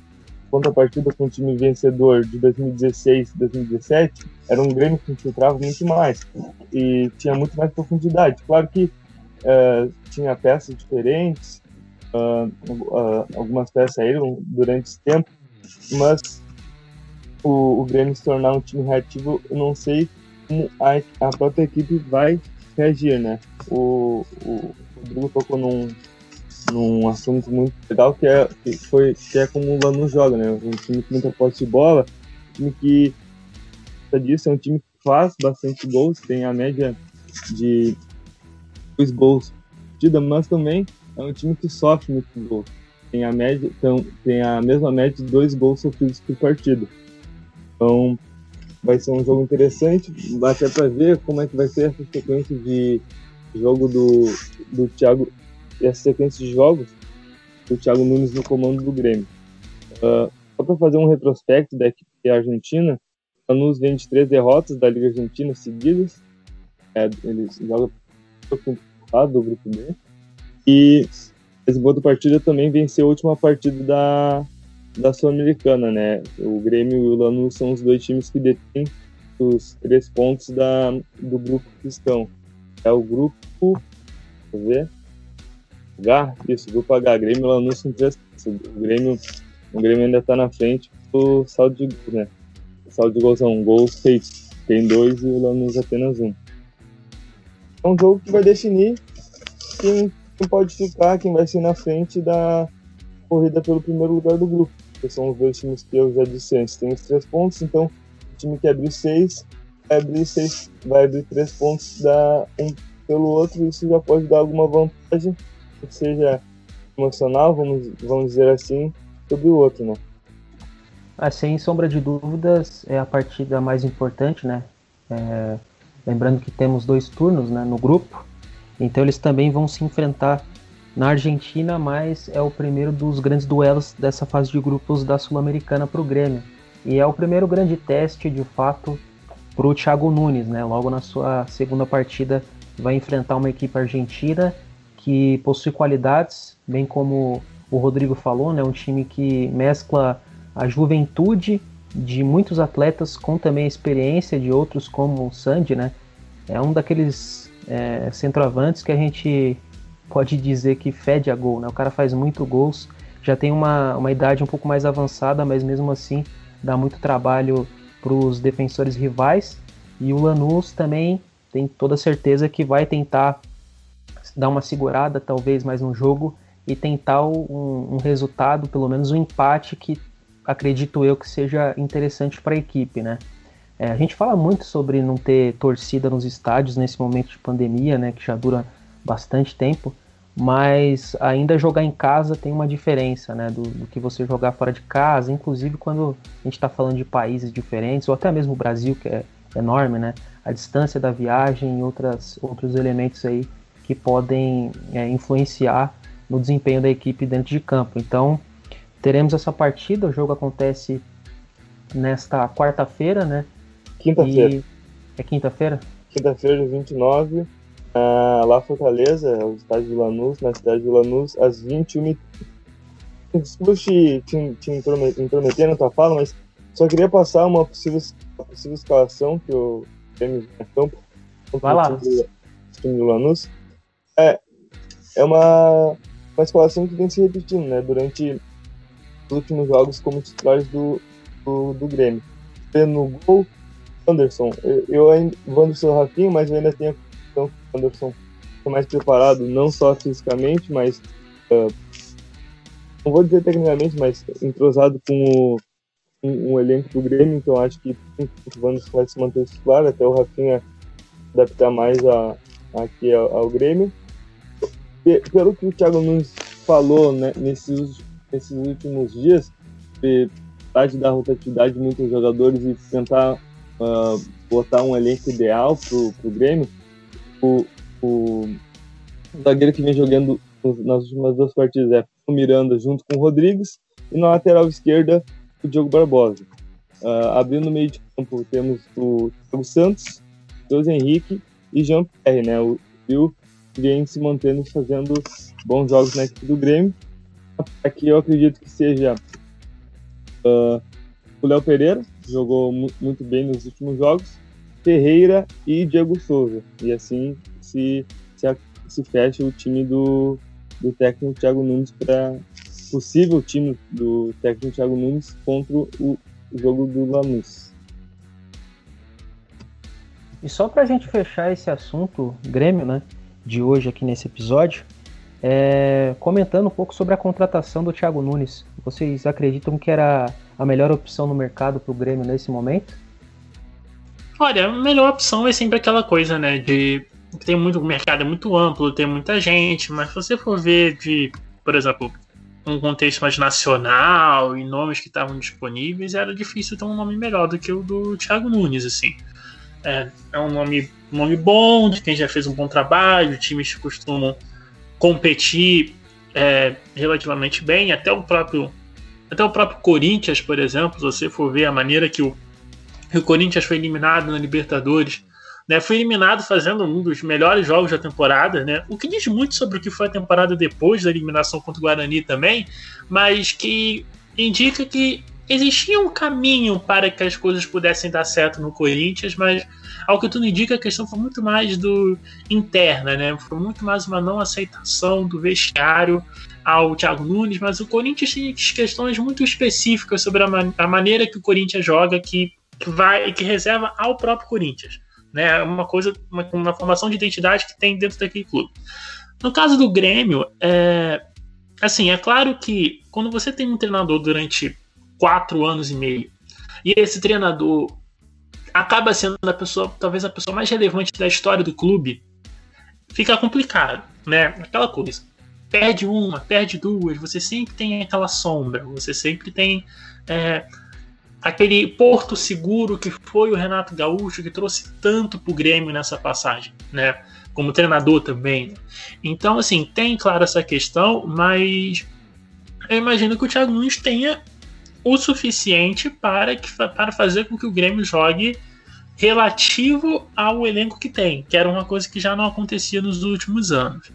contrapartida com o time vencedor de 2016 2017, era um Grêmio que infiltrava muito mais e tinha muito mais profundidade. Claro que uh, tinha peças diferentes, uh, uh, algumas peças saíram durante esse tempo, mas o, o Grêmio se tornar um time reativo, eu não sei como a, a própria equipe vai reagir, né? O, o Rodrigo tocou num, num assunto muito legal que é, que foi, que é como o Lanús joga, né? Um time com muita posse de bola, um time que, disso, é um time que faz bastante gols, tem a média de dois gols mas também é um time que sofre muito gols. Tem a, média, então, tem a mesma média de dois gols sofridos por partida. Então, vai ser um jogo interessante, até para ver como é que vai ser essa sequência de jogo do, do Thiago essa sequência de jogos o Thiago Nunes no comando do Grêmio. Uh, só para fazer um retrospecto da equipe argentina, a Lanús vem de três derrotas da Liga Argentina seguidas. É, eles jogam do grupo B. E Essa outra partida também venceu a última partida da, da Sul-Americana, né? O Grêmio e o Lanús são os dois times que detêm os três pontos da, do grupo que estão. É o grupo. Deixa eu ver. H? Isso, grupo H. Grêmio Lanús com três. O Grêmio, o Grêmio ainda está na frente do saldo de gols, né? O saldo de gols são gols feitos. Tem dois e o Lanús apenas um. É um jogo que vai definir quem, quem pode ficar, quem vai ser na frente da corrida pelo primeiro lugar do grupo. São os dois times que eu já disse antes. Tem os três pontos, então o time que abrir seis vai abrir seis, vai abrir três pontos, dá um pelo outro, isso já pode dar alguma vantagem, que seja emocional, vamos, vamos dizer assim, sobre o outro, né? Ah, sem sombra de dúvidas, é a partida mais importante, né? É, lembrando que temos dois turnos né, no grupo, então eles também vão se enfrentar na Argentina, mas é o primeiro dos grandes duelos dessa fase de grupos da Sul-Americana para o Grêmio. E é o primeiro grande teste, de fato, para o Thiago Nunes, né? Logo na sua segunda partida, vai enfrentar uma equipe argentina que possui qualidades, bem como o Rodrigo falou, né? Um time que mescla a juventude de muitos atletas com também a experiência de outros como o Sandy, né? É um daqueles é, centroavantes que a gente pode dizer que fede a gol, né? O cara faz muito gols, já tem uma, uma idade um pouco mais avançada, mas mesmo assim dá muito trabalho para os defensores rivais. E o Lanús também tem toda certeza que vai tentar dar uma segurada, talvez mais no jogo, e tentar um, um resultado, pelo menos um empate que acredito eu que seja interessante para a equipe, né? É, a gente fala muito sobre não ter torcida nos estádios nesse momento de pandemia, né, que já dura bastante tempo, mas ainda jogar em casa tem uma diferença, né, do, do que você jogar fora de casa, inclusive quando a gente está falando de países diferentes, ou até mesmo o Brasil, que é enorme, né, a distância da viagem e outras, outros elementos aí que podem é, influenciar no desempenho da equipe dentro de campo. Então, teremos essa partida, o jogo acontece nesta quarta-feira, né? Quinta-feira. É quinta-feira? Quinta-feira, dia 29, uh, lá Fortaleza, o estádio de Lanús, na cidade de Lanús, às 21h. Desculpa te, te, te intrometer na tua fala, mas só queria passar uma possível, uma possível escalação que o Grêmio em campo Vai lá. o time do Lanús. É, é uma, uma escalação que vem se repetindo, né? Durante os últimos jogos como titulares do, do, do Grêmio. No gol, Anderson. Eu, ainda, Wanderson Rafinha, mas eu ainda tenho a questão que o Anderson é mais preparado, não só fisicamente, mas. Uh, não vou dizer tecnicamente, mas entrosado com o, um, um, elenco do Grêmio, então acho que o Wanderson vai se manter titular, até o Rafinha adaptar mais a, aqui ao, ao Grêmio. Pelo que o Thiago Nunes falou né, nesses nesses últimos dias, de dar rotatividade de muitos jogadores e tentar uh, botar um elenco ideal pro, pro Grêmio, o, o, zagueiro que vem jogando nas últimas duas partidas é o Miranda junto com o Rodrigues e na lateral esquerda o Diogo Barbosa. Uh, abrindo no meio de campo temos o Thiago Santos, Deus Henrique e Jean Pierre, né? O Rio vem se mantendo fazendo bons jogos na equipe do Grêmio Aqui eu acredito que seja uh, o Léo Pereira, jogou mu muito bem nos últimos jogos, Ferreira e Diego Souza. E assim se, se, se fecha o time do, do técnico Thiago Nunes para possível time do técnico Thiago Nunes contra o jogo do Lanús. E só para a gente fechar esse assunto Grêmio, né, de hoje aqui nesse episódio, é, comentando um pouco sobre a contratação do Thiago Nunes. Vocês acreditam que era a melhor opção no mercado para o Grêmio nesse momento? Olha, a melhor opção é sempre aquela coisa, né? De tem muito o mercado é muito amplo, tem muita gente, mas se você for ver de, por exemplo, um contexto mais nacional e nomes que estavam disponíveis, era difícil ter um nome melhor do que o do Thiago Nunes, assim. É, é um nome, nome bom, de quem já fez um bom trabalho, times que costumam competir é, relativamente bem, até o próprio até o próprio Corinthians, por exemplo, se você for ver a maneira que o, o Corinthians foi eliminado na Libertadores né? Foi eliminado fazendo um dos melhores jogos da temporada, né? O que diz muito sobre o que foi a temporada depois da eliminação contra o Guarani também, mas que indica que existia um caminho para que as coisas pudessem dar certo no Corinthians, mas ao que tudo indica, a questão foi muito mais do interna, né? Foi muito mais uma não aceitação do vestiário ao Thiago Nunes, mas o Corinthians tem questões muito específicas sobre a, man a maneira que o Corinthians joga que, vai que reserva ao próprio Corinthians, né? Uma coisa, uma, uma formação de identidade que tem dentro daquele clube. No caso do Grêmio, é, assim, é claro que quando você tem um treinador durante quatro anos e meio e esse treinador acaba sendo a pessoa, talvez a pessoa mais relevante da história do clube, fica complicado, né? Aquela coisa perde uma, perde duas, você sempre tem aquela sombra, você sempre tem é, aquele porto seguro que foi o Renato Gaúcho, que trouxe tanto pro Grêmio nessa passagem, né? Como treinador também. Então, assim, tem claro essa questão, mas eu imagino que o Thiago Nunes tenha o suficiente para, que, para fazer com que o Grêmio jogue relativo ao elenco que tem, que era uma coisa que já não acontecia nos últimos anos.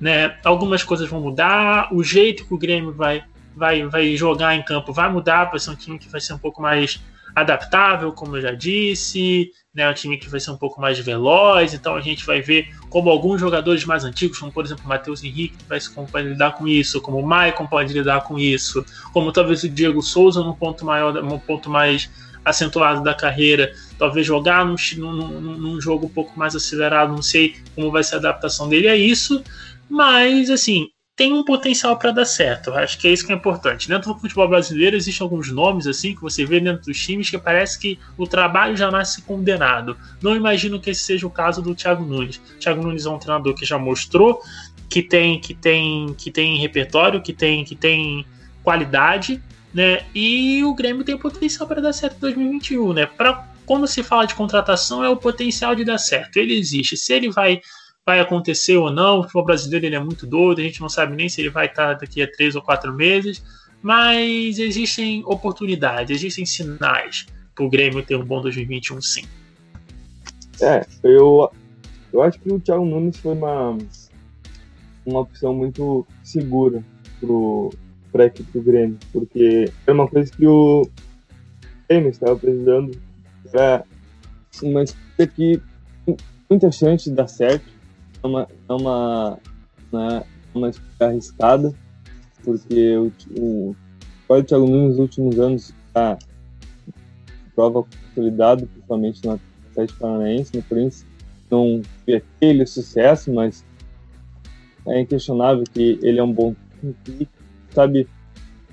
Né? Algumas coisas vão mudar, o jeito que o Grêmio vai, vai, vai jogar em campo vai mudar, vai ser um time que vai ser um pouco mais adaptável, como eu já disse, né, um time que vai ser um pouco mais veloz, então a gente vai ver como alguns jogadores mais antigos, como por exemplo o Matheus Henrique, vai se pode lidar com isso, como o Maicon pode lidar com isso, como talvez o Diego Souza num ponto maior, num ponto mais acentuado da carreira, talvez jogar num, num, num jogo um pouco mais acelerado, não sei como vai ser a adaptação dele a isso, mas, assim, tem um potencial para dar certo. Acho que é isso que é importante. Dentro do futebol brasileiro existem alguns nomes assim que você vê dentro dos times que parece que o trabalho já nasce condenado. Não imagino que esse seja o caso do Thiago Nunes. O Thiago Nunes é um treinador que já mostrou que tem que tem que tem repertório, que tem que tem qualidade, né? E o Grêmio tem potencial para dar certo em 2021, né? Para quando se fala de contratação é o potencial de dar certo. Ele existe. Se ele vai vai acontecer ou não. O futebol brasileiro ele é muito doido, a gente não sabe nem se ele vai estar daqui a três ou quatro meses, mas existem oportunidades, existem sinais para o Grêmio ter um bom 2021 sim. É, eu, eu acho que o Thiago Nunes foi uma, uma opção muito segura para a equipe do Grêmio, porque é uma coisa que o Grêmio estava precisando para uma equipe que muita chance de dar certo é uma, é uma, né, uma arriscada, porque o, o, o Thiago Nunes nos últimos anos está prova consolidado, principalmente na Atlético Paranaense, no Corinthians não foi aquele sucesso, mas é inquestionável que ele é um bom e sabe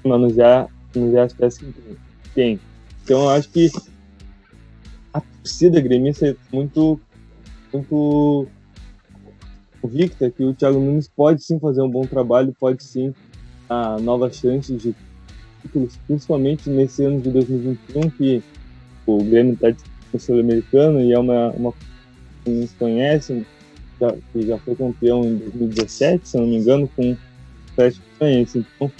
manusear, manusear as peças que tem. Então eu acho que a torcida gremista é muito, muito convicta que o Thiago Nunes pode sim fazer um bom trabalho, pode sim dar novas chances de títulos, principalmente nesse ano de 2021, que o Grêmio está no Sul-Americano e é uma, uma que nos conhece, já, que já foi campeão em 2017, se não me engano, com o Paranaense. Então,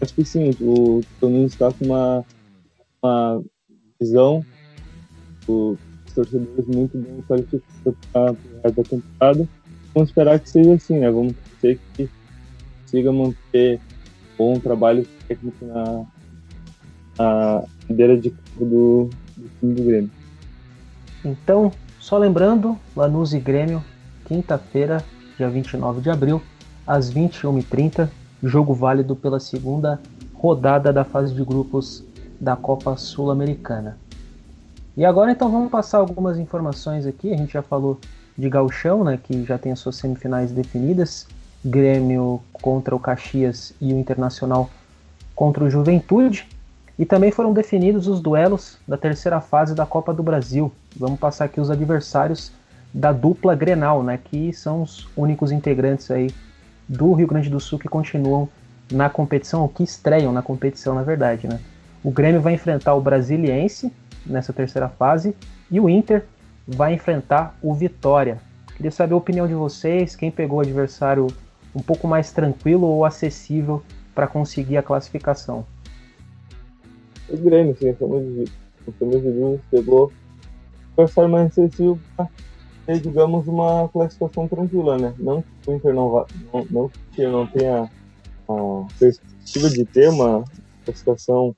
acho que sim, o Nunes está com uma, uma visão dos torcedores muito bem qualificados para a temporada vamos esperar que seja assim, né? Vamos ter que consiga manter bom trabalho técnico na, na cadeira de do, do time do Grêmio. Então, só lembrando, Lanús e Grêmio, quinta-feira, dia 29 de abril, às 21h30, jogo válido pela segunda rodada da fase de grupos da Copa Sul-Americana. E agora então vamos passar algumas informações aqui, a gente já falou de Gauchão, né, que já tem as suas semifinais definidas, Grêmio contra o Caxias e o Internacional contra o Juventude. E também foram definidos os duelos da terceira fase da Copa do Brasil. Vamos passar aqui os adversários da dupla Grenal, né, que são os únicos integrantes aí do Rio Grande do Sul que continuam na competição, ou que estreiam na competição, na verdade, né? O Grêmio vai enfrentar o Brasiliense nessa terceira fase e o Inter vai enfrentar o Vitória. Queria saber a opinião de vocês, quem pegou o adversário um pouco mais tranquilo ou acessível para conseguir a classificação. O Grêmio, sim, como eu disse, pegou o adversário mais acessível para ter, digamos, uma classificação tranquila, né? Não que o Inter não, não, não que não tenha a perspectiva de ter uma classificação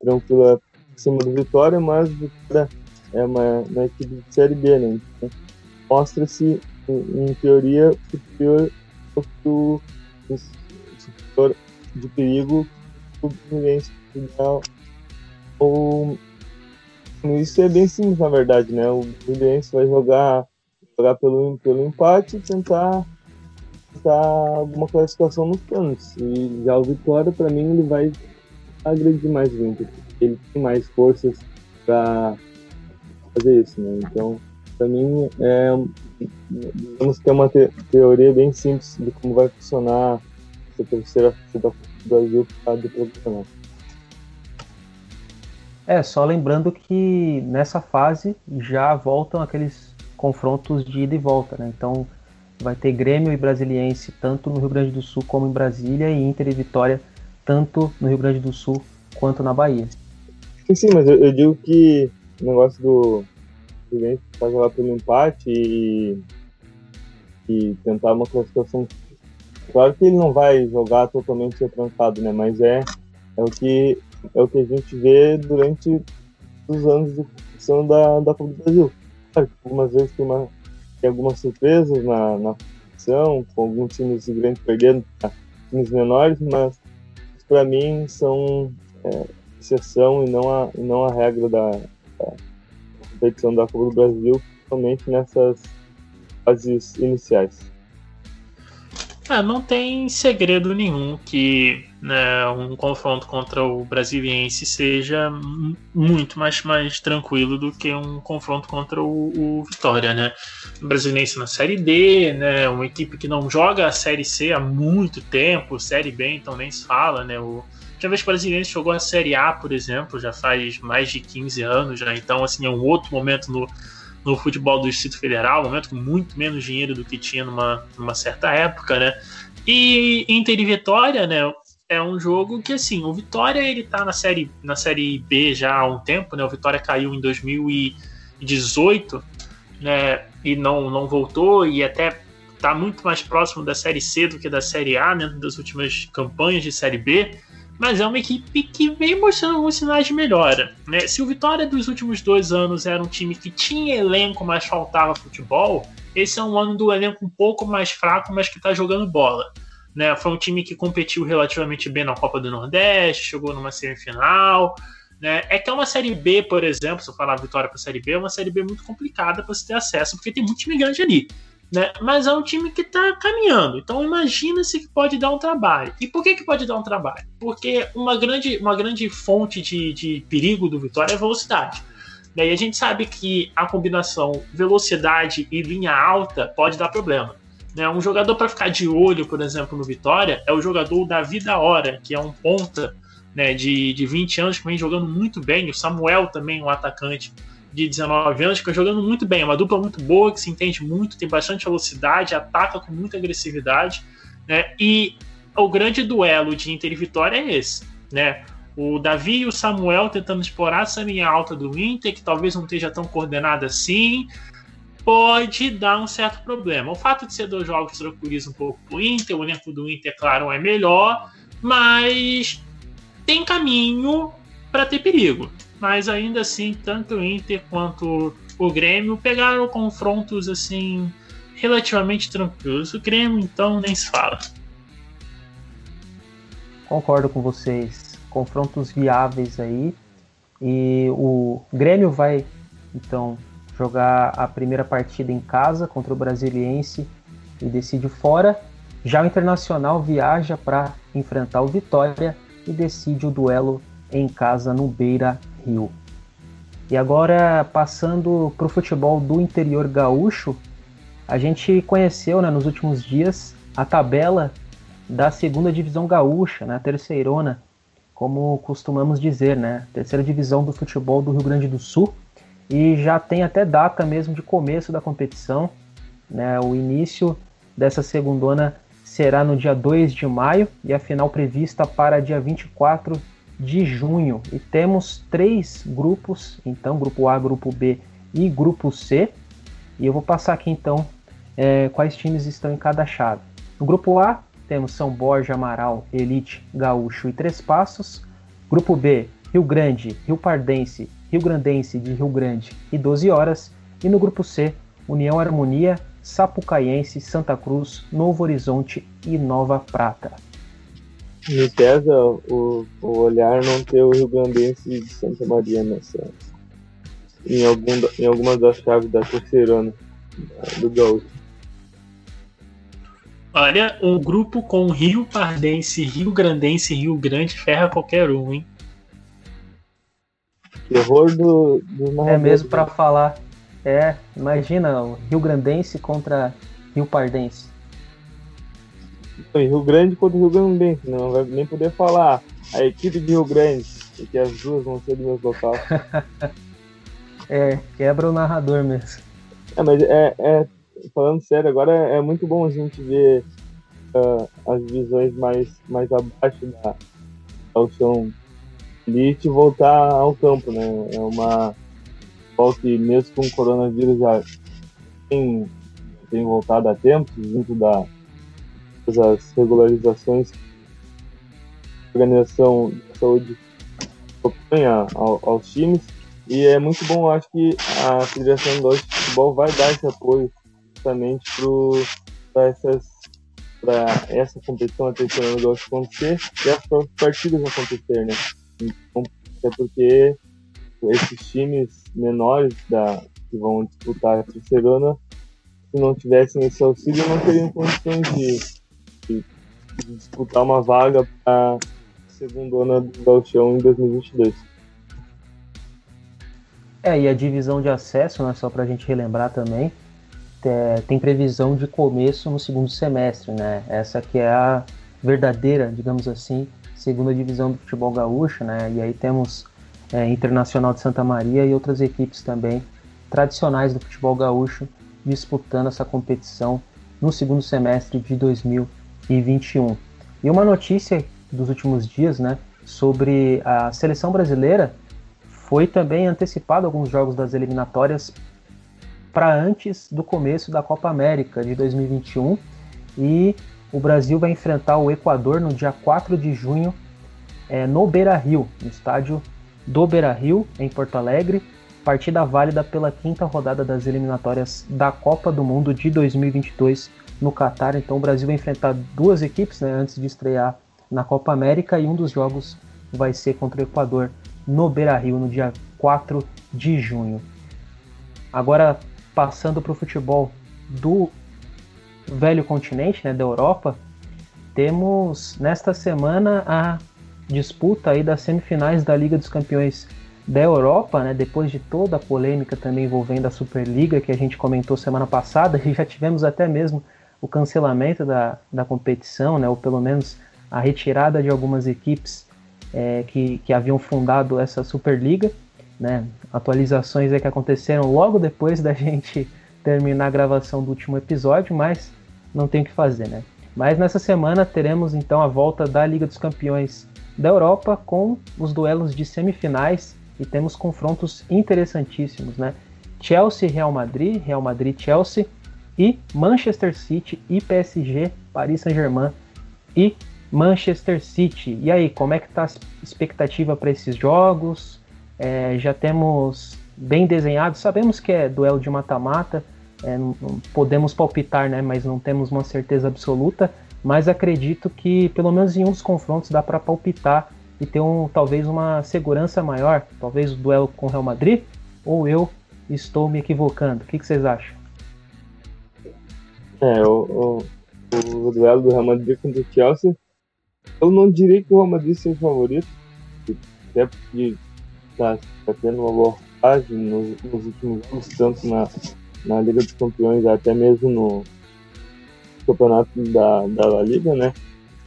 tranquila acima do Vitória, mas o Vitória é uma, uma equipe de Série B, né? Então, mostra-se, em, em, teoria, superior ao superior de perigo o Fluminense ou isso é bem simples na verdade né? O Fluminense vai jogar jogar pelo pelo empate e tentar tentar alguma classificação nos planos e já o Vitória para mim ele vai agredir mais o Inter. Ele tem mais forças para fazer isso né então para mim é digamos que é uma te teoria bem simples de como vai funcionar essa terceira da Brasil do profissional. É, só lembrando que nessa fase já voltam aqueles confrontos de ida e volta, né? Então vai ter Grêmio e Brasiliense tanto no Rio Grande do Sul como em Brasília e Inter e Vitória tanto no Rio Grande do Sul quanto na Bahia. Sim, sim, mas eu, eu digo que o negócio do Fluminense tá jogar pelo empate e, e tentar uma classificação Claro que ele não vai jogar totalmente retrancado, né? Mas é, é, o, que, é o que a gente vê durante os anos de competição da, da Copa do Brasil. Claro, algumas vezes tem, uma, tem algumas surpresas na, na competição, com alguns times grandes perdendo para times menores, mas para mim são é, exceção e não a, e não a regra da, da competição da Copa do Brasil, principalmente nessas fases iniciais. É, não tem segredo nenhum que né, um confronto contra o Brasiliense seja muito mais, mais tranquilo do que um confronto contra o, o Vitória, né? O Brasiliense na Série D, né? Uma equipe que não joga a Série C há muito tempo, Série B então nem se fala, né? O, já vez que o Brasiliense jogou a Série A, por exemplo, já faz mais de 15 anos já, então assim é um outro momento no no futebol do Distrito Federal, um momento com muito menos dinheiro do que tinha numa, numa certa época, né? E Inter e Vitória, né? É um jogo que, assim, o Vitória ele tá na série, na série B já há um tempo, né? O Vitória caiu em 2018, né? E não, não voltou e até tá muito mais próximo da série C do que da série A, né? Das últimas campanhas de série B mas é uma equipe que vem mostrando alguns sinais de melhora. Né? Se o Vitória dos últimos dois anos era um time que tinha elenco, mas faltava futebol, esse é um ano do elenco um pouco mais fraco, mas que está jogando bola. Né? Foi um time que competiu relativamente bem na Copa do Nordeste, chegou numa semifinal. Né? É que é uma Série B, por exemplo, se eu falar Vitória para Série B, é uma Série B muito complicada para se ter acesso, porque tem muito time grande ali. Né? Mas é um time que está caminhando. Então imagina-se que pode dar um trabalho. E por que, que pode dar um trabalho? Porque uma grande, uma grande fonte de, de perigo do Vitória é a velocidade. Né? E a gente sabe que a combinação velocidade e linha alta pode dar problema. Né? Um jogador para ficar de olho, por exemplo, no Vitória, é o jogador da Hora, que é um ponta né, de, de 20 anos que vem jogando muito bem. O Samuel também, um atacante de 19 anos, que está jogando muito bem. É uma dupla muito boa, que se entende muito, tem bastante velocidade, ataca com muita agressividade. Né? E o grande duelo de Inter e Vitória é esse. Né? O Davi e o Samuel tentando explorar essa linha alta do Inter, que talvez não esteja tão coordenada assim, pode dar um certo problema. O fato de ser dois jogos tranquiliza um pouco o Inter, o elenco do Inter, claro, é melhor, mas tem caminho para ter perigo mas ainda assim, tanto o Inter quanto o Grêmio pegaram confrontos assim relativamente tranquilos. O Grêmio, então, nem se fala. Concordo com vocês. Confrontos viáveis aí. E o Grêmio vai, então, jogar a primeira partida em casa contra o Brasiliense e decide fora. Já o Internacional viaja para enfrentar o Vitória e decide o duelo em casa no Beira Rio. E agora, passando para o futebol do interior gaúcho, a gente conheceu né, nos últimos dias a tabela da segunda divisão gaúcha, né, terceirona, como costumamos dizer, né, terceira divisão do futebol do Rio Grande do Sul, e já tem até data mesmo de começo da competição, né, o início dessa segundona será no dia 2 de maio e a final prevista para dia 24 de junho. E temos três grupos, então, grupo A, grupo B e grupo C. E eu vou passar aqui então é, quais times estão em cada chave. No grupo A, temos São Borja, Amaral, Elite, Gaúcho e Três Passos. Grupo B, Rio Grande, Rio Pardense, Rio Grandense de Rio Grande e 12 Horas. E no grupo C, União Harmonia, Sapucaiense, Santa Cruz, Novo Horizonte e Nova Prata. Me pesa o, o olhar não ter o Rio Grandense de Santa Maria nessa. Em, algum, em alguma das chaves da terceirona do Gaúcho. Olha, o grupo com Rio Pardense, Rio Grandense e Rio Grande ferra qualquer um, hein? Terror do, do É mesmo para falar. É, imagina o Rio Grandense contra Rio Pardense. Rio Grande contra Rio Grandense, não vai nem poder falar a equipe de Rio Grande, porque as duas vão ser do meu local. é, quebra o narrador mesmo. É, mas é, é falando sério, agora é, é muito bom a gente ver uh, as divisões mais, mais abaixo da, da chão elite voltar ao campo, né? É uma volta que mesmo com o coronavírus já tem, tem voltado a tempo, junto da, das regularizações a Organização de Saúde propõe ao, aos times. E é muito bom, acho que a Federação de Futebol vai dar esse apoio justamente para essa competição esse ano acontecer e as partidas acontecer, né? Então, é porque esses times menores da, que vão disputar a terceirona, se não tivessem esse auxílio, não teriam condições de, de disputar uma vaga para a segunda do Gauchão em 2022. É, e a divisão de acesso, né, só para a gente relembrar também, é, tem previsão de começo no segundo semestre, né? Essa que é a verdadeira, digamos assim, segunda divisão do futebol gaúcho, né? E aí temos é, Internacional de Santa Maria e outras equipes também tradicionais do futebol gaúcho disputando essa competição no segundo semestre de 2021. E uma notícia dos últimos dias, né, sobre a seleção brasileira foi também antecipado alguns jogos das eliminatórias para antes do começo da Copa América de 2021 e o Brasil vai enfrentar o Equador no dia 4 de junho é, no Beira Rio, no estádio do Beira Rio, em Porto Alegre. Partida válida pela quinta rodada das eliminatórias da Copa do Mundo de 2022 no Catar. Então o Brasil vai enfrentar duas equipes né, antes de estrear na Copa América e um dos jogos vai ser contra o Equador no Beira Rio no dia 4 de junho. Agora, passando para o futebol do velho continente, né, da Europa, temos nesta semana a disputa aí das semifinais da Liga dos Campeões da Europa, né, depois de toda a polêmica também envolvendo a Superliga que a gente comentou semana passada, e já tivemos até mesmo o cancelamento da, da competição, né, ou pelo menos a retirada de algumas equipes é, que, que haviam fundado essa Superliga né, atualizações que aconteceram logo depois da gente terminar a gravação do último episódio, mas não tem o que fazer, né? Mas nessa semana teremos então a volta da Liga dos Campeões da Europa com os duelos de semifinais e temos confrontos interessantíssimos, né? Chelsea Real Madrid, Real Madrid Chelsea e Manchester City e PSG, Paris Saint-Germain e Manchester City. E aí, como é que tá a expectativa para esses jogos? é, já temos bem desenhado, sabemos que é duelo de mata-mata, é, podemos palpitar, né, mas não temos uma certeza absoluta, mas acredito que pelo menos em um dos confrontos dá para palpitar e ter um, talvez uma segurança maior, talvez o duelo com o Real Madrid, ou eu estou me equivocando? O que, que vocês acham? É, o, o, o, duelo do Real Madrid contra o Chelsea, eu não diria que o Real Madrid seja o favorito, até porque está tá tendo uma boa fase nos, nos, últimos anos, tanto na, na Liga dos Campeões, até mesmo no campeonato da, da La Liga, né?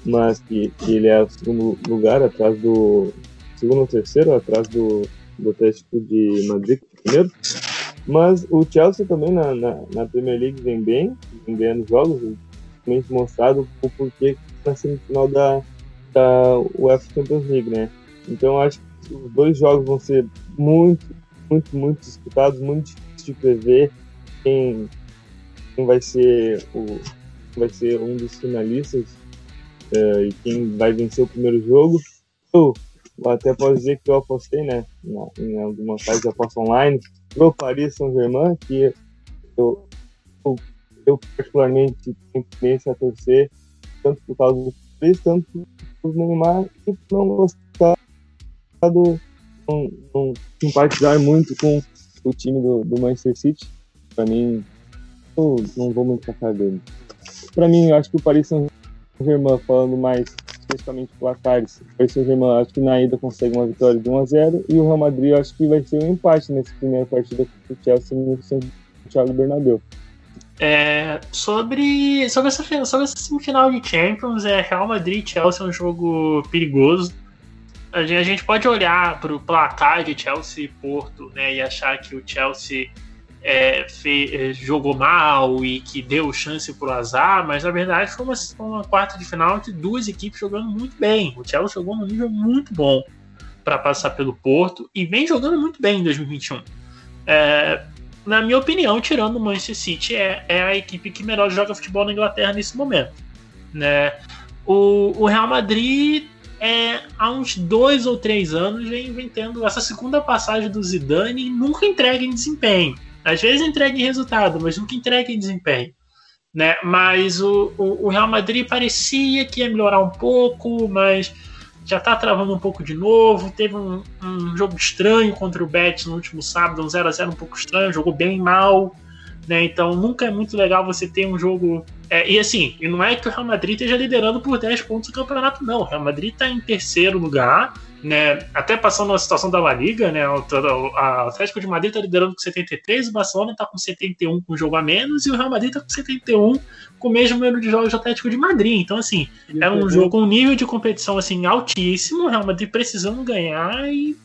Mas que, que ele é o segundo lugar, atrás do. segundo ou terceiro, atrás do, do Atlético de Madrid, primeiro. Mas o Chelsea também na, na, na Premier League vem bem, vem ganhando jogos, justamente mostrado o porquê na semifinal da, da UEFA Champions League, né? Então acho que os dois jogos vão ser muito, muito, muito disputados, muito difíceis de prever. quem, quem vai ser o vai ser um dos finalistas uh, e quem vai vencer o primeiro jogo. Eu até posso dizer que eu apostei, né, na, em alguma fase de aposta online, pro Paris Saint-Germain, que eu, eu, eu, particularmente tenho tendência a torcer, tanto por causa do Paris, tanto por Neymar, e não gostar do. não, não simpatizar muito com o time do, do Manchester City. Para mim, eu não vou muito pra dele. Para mim, eu acho que o Paris Saint-Germain, falando mais especificamente placares, o Saint-Germain acho que na ida consegue uma vitória de 1 a 0 e o Real Madrid acho que vai ser um empate nessa primeira partida com o Chelsea no Thiago Bernabéu. É, sobre, sobre, essa, sobre essa semifinal de Champions, é, Real Madrid e Chelsea é um jogo perigoso. A gente, a gente pode olhar para o placar de Chelsea e Porto né, e achar que o Chelsea é, fez, é, jogou mal e que deu chance pro azar, mas na verdade foi uma, uma quarta de final de duas equipes jogando muito bem. O Chelsea jogou num nível muito bom para passar pelo Porto e vem jogando muito bem em 2021. É, na minha opinião, tirando o Manchester City, é, é, a equipe que melhor joga futebol na Inglaterra nesse momento. Né? O, o Real Madrid é, há uns dois ou três anos vem, vem tendo essa segunda passagem do Zidane e nunca entrega em desempenho. Às vezes entrega em resultado, mas nunca entrega em desempenho. Né? Mas o, o, o Real Madrid parecia que ia melhorar um pouco, mas já está travando um pouco de novo. Teve um, um, jogo estranho contra o Betis no último sábado, um 0x0 um pouco estranho, jogou bem mal. Né? Então nunca é muito legal você ter um jogo. É, e assim, e não é que o Real Madrid esteja liderando por 10 pontos o campeonato, não. O Real Madrid está em terceiro lugar né, até passando a situação da La Liga, né, o, Atlético de Madrid está liderando com 73, o Barcelona está com 71 com jogo a menos e o Real Madrid está com 71 com o mesmo número de jogos do Atlético de Madrid. Então, assim, é um jogo com um nível de competição assim altíssimo, o Real Madrid precisando ganhar e,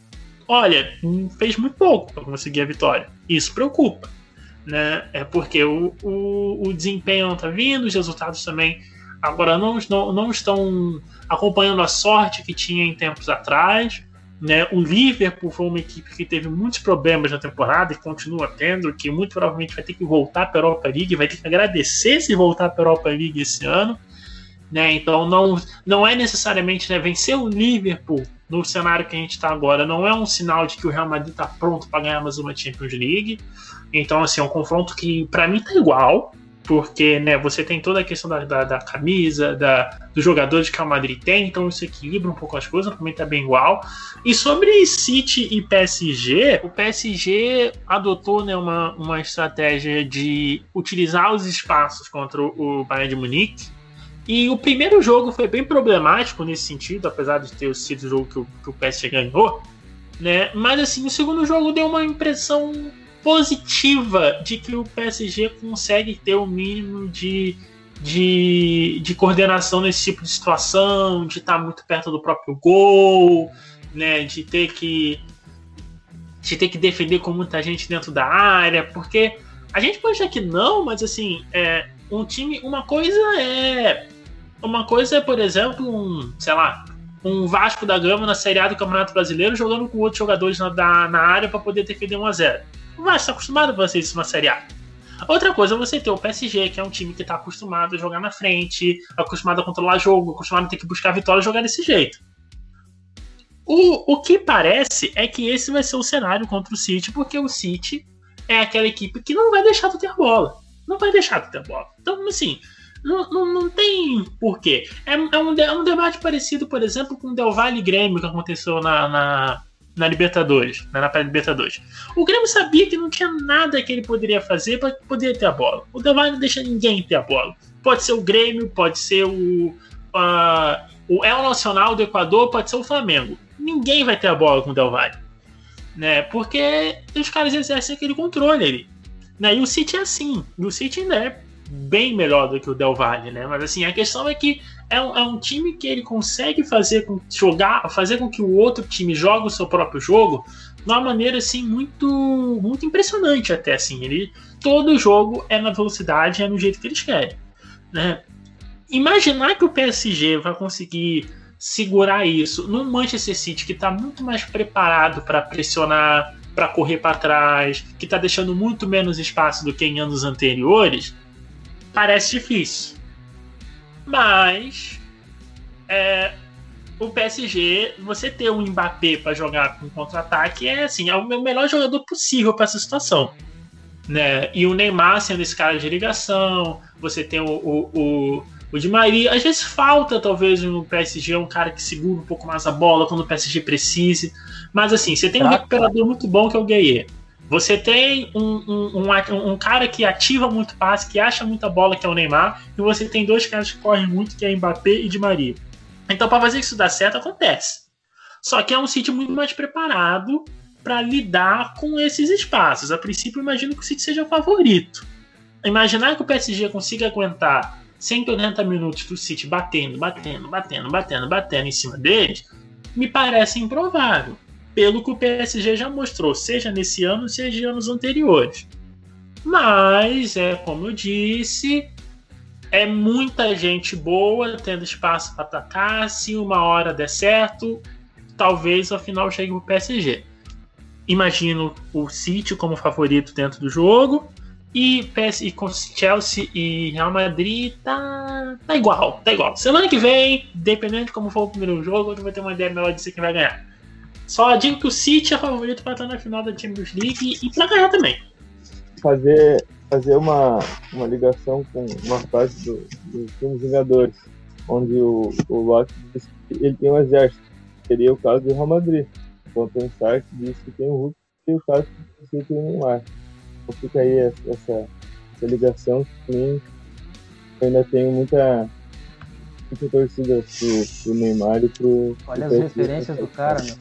olha, fez muito pouco para conseguir a vitória. Isso preocupa, né? É porque o, o, o desempenho não está vindo, os resultados também agora não, não, não estão acompanhando a sorte que tinha em tempos atrás. Né? O Liverpool foi uma equipe que teve muitos problemas na temporada e continua tendo, que muito provavelmente vai ter que voltar para a Europa League, vai ter que agradecer se voltar para a Europa League esse ano. Né? Então não, não é necessariamente né, vencer o Liverpool no cenário que a gente está agora, não é um sinal de que o Real Madrid está pronto para ganhar mais uma Champions League. Então, assim, é um confronto que para mim está igual porque né, você tem toda a questão da, da, da camisa, da, dos jogadores que o Madrid tem, então isso equilibra um pouco as coisas, também tá bem igual. E sobre City e PSG, o PSG adotou né, uma, uma estratégia de utilizar os espaços contra o Bayern de Munique. E o primeiro jogo foi bem problemático nesse sentido, apesar de ter sido o jogo que o, que o PSG ganhou. Né? Mas assim, o segundo jogo deu uma impressão positiva de que o PSG consegue ter o mínimo de, de, de coordenação nesse tipo de situação, de estar muito perto do próprio gol, né, de ter que de ter que defender com muita gente dentro da área, porque a gente pode achar que não, mas assim, é, um time, uma coisa é uma coisa é, por exemplo, um, sei lá, um Vasco da Gama na Série A do Campeonato Brasileiro jogando com outros jogadores na, da, na área para poder defender 1 a 0 mas está acostumado a fazer isso na Série A. Outra coisa é você ter o PSG, que é um time que está acostumado a jogar na frente, acostumado a controlar jogo, acostumado a ter que buscar vitória e jogar desse jeito. O, o que parece é que esse vai ser o cenário contra o City, porque o City é aquela equipe que não vai deixar de ter bola. Não vai deixar de ter bola. Então, assim, não, não, não tem porquê. É, é, um, é um debate parecido, por exemplo, com o Del Valle Grêmio que aconteceu na, na na Libertadores, né, na pré-Libertadores. O Grêmio sabia que não tinha nada que ele poderia fazer para poder ter a bola. O Del Valle não deixa ninguém ter a bola. Pode ser o Grêmio, pode ser o, uh, o El Nacional do Equador, pode ser o Flamengo. Ninguém vai ter a bola com o Del Valle. Né, porque os caras exercem aquele controle ali. Né, e o City é assim. E o City ainda é bem melhor do que o Del Valle, né? Mas assim, a questão é que é um, é um time que ele consegue fazer com jogar, fazer com que o outro time jogue o seu próprio jogo de uma maneira assim muito muito impressionante até assim. Ele todo jogo é na velocidade, é no jeito que eles querem, né? Imaginar que o PSG vai conseguir segurar isso no Manchester City que está muito mais preparado para pressionar para correr para trás, que está deixando muito menos espaço do que em anos anteriores, parece difícil. Mas é, o PSG, você ter um Mbappé para jogar com contra-ataque é assim, é o melhor jogador possível para essa situação. Né? E o Neymar sendo esse cara de ligação, você tem o, o, o, o Di Maria. Às vezes falta, talvez, no PSG um cara que segura um pouco mais a bola quando o PSG precise. Mas assim, você tem um recuperador muito bom que é o Gueye. Você tem um, um, um, um, cara que ativa muito passe, que acha muita bola, que é o Neymar, e você tem dois caras que correm muito, que é Mbappé e Di Maria. Então, para fazer isso dar certo, acontece. Só que é um City muito mais preparado para lidar com esses espaços. A princípio, imagino que o City seja o favorito. Imaginar que o PSG consiga aguentar 180 minutos do City batendo, batendo, batendo, batendo, batendo em cima deles, me parece improvável. Pelo que o PSG já mostrou, seja nesse ano, seja em anos anteriores. Mas, é como eu disse, é muita gente boa tendo espaço para atacar. Se uma hora der certo, talvez ao final chegue o PSG. Imagino o City como favorito dentro do jogo. E, PS, com Chelsea e Real Madrid tá, tá igual, tá igual. Semana que vem, dependendo de como for o primeiro jogo, eu vou ter uma ideia melhor de quem vai ganhar. Só digo que o City é favorito para estar na final da Champions League e para ganhar também. Fazer fazer uma, uma ligação com uma fase do, do filme Vingadores, onde o, o Loki diz que ele tem um exército. Seria o caso do Real Madrid. Então tem Stark diz que tem o Hulk e o caso que tem o Neymar. Então fica aí essa, essa ligação que mim eu ainda tenho muita, muita torcida pro, pro Neymar e pro. Olha pro as referências do cara, meu.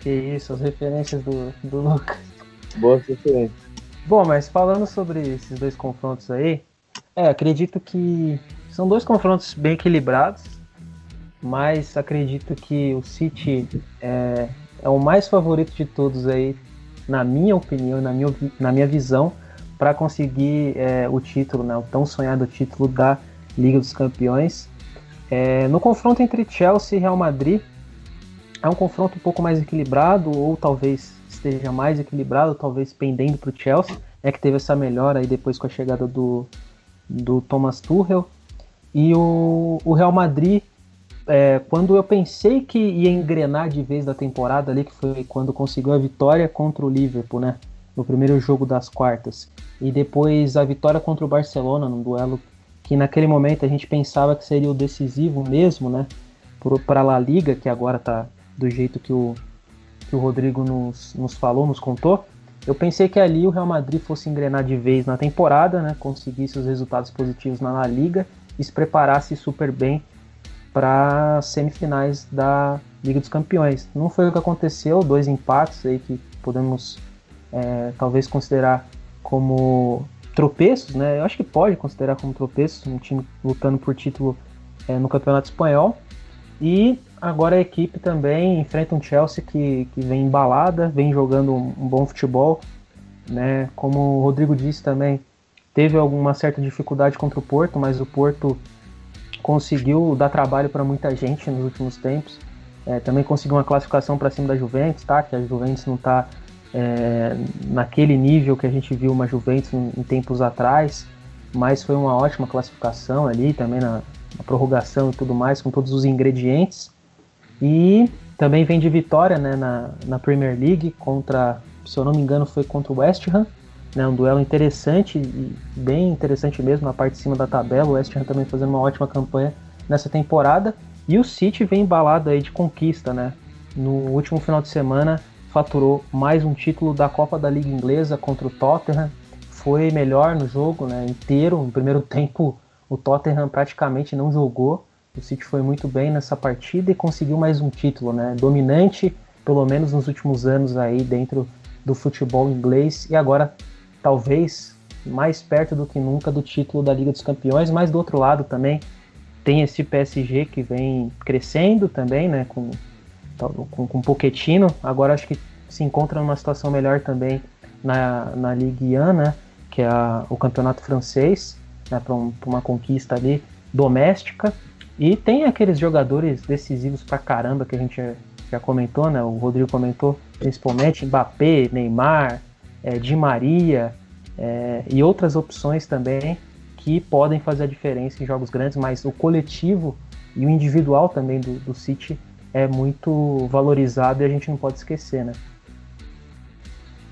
Que isso, as referências do, do Lucas. Boas referências. Bom, mas falando sobre esses dois confrontos aí, é, acredito que são dois confrontos bem equilibrados, mas acredito que o City é, é o mais favorito de todos aí, na minha opinião, na minha, na minha visão, para conseguir é, o título, né, o tão sonhado título da Liga dos Campeões. É, no confronto entre Chelsea e Real Madrid, é um confronto um pouco mais equilibrado, ou talvez esteja mais equilibrado, talvez pendendo para o Chelsea, é que teve essa melhora aí depois com a chegada do, do Thomas Tuchel. E o, o Real Madrid, é, quando eu pensei que ia engrenar de vez da temporada ali, que foi quando conseguiu a vitória contra o Liverpool, né? No primeiro jogo das quartas. E depois a vitória contra o Barcelona, num duelo que naquele momento a gente pensava que seria o decisivo mesmo, né? Para a La Liga, que agora tá do jeito que o, que o Rodrigo nos, nos falou, nos contou, eu pensei que ali o Real Madrid fosse engrenar de vez na temporada, né, conseguisse os resultados positivos na La Liga e se preparasse super bem para semifinais da Liga dos Campeões. Não foi o que aconteceu, dois empates aí que podemos é, talvez considerar como tropeços, né? Eu acho que pode considerar como tropeços, um time lutando por título é, no Campeonato Espanhol. E agora a equipe também enfrenta um Chelsea que, que vem embalada, vem jogando um, um bom futebol. Né? Como o Rodrigo disse também, teve alguma certa dificuldade contra o Porto, mas o Porto conseguiu dar trabalho para muita gente nos últimos tempos. É, também conseguiu uma classificação para cima da Juventus, tá? Que a Juventus não está é, naquele nível que a gente viu uma Juventus em, em, tempos atrás, mas foi uma ótima classificação ali também na, a prorrogação e tudo mais, com todos os ingredientes. E também vem de vitória né, na, na Premier League contra, se eu não me engano, foi contra o West Ham. Né, um duelo interessante bem interessante mesmo na parte de cima da tabela. O West Ham também fazendo uma ótima campanha nessa temporada. E o City vem embalado aí de conquista, né? No último final de semana faturou mais um título da Copa da Liga Inglesa contra o Tottenham. Foi melhor no jogo, né? Inteiro. No primeiro tempo o Tottenham praticamente não jogou. O City foi muito bem nessa partida e conseguiu mais um título, né? Dominante, pelo menos nos últimos anos aí dentro do futebol inglês e agora talvez mais perto do que nunca do título da Liga dos Campeões, mas do outro lado também tem esse PSG que vem crescendo também, né, com com, com Pochettino, agora acho que se encontra numa situação melhor também na, na Ligue 1, né, que é a, o campeonato francês, né, para um, uma conquista ali doméstica. E tem aqueles jogadores decisivos pra caramba que a gente já comentou, né? O Rodrigo comentou, principalmente Mbappé, Neymar, é, Di Maria é, e outras opções também que podem fazer a diferença em jogos grandes, mas o coletivo e o individual também do, do City é muito valorizado e a gente não pode esquecer, né?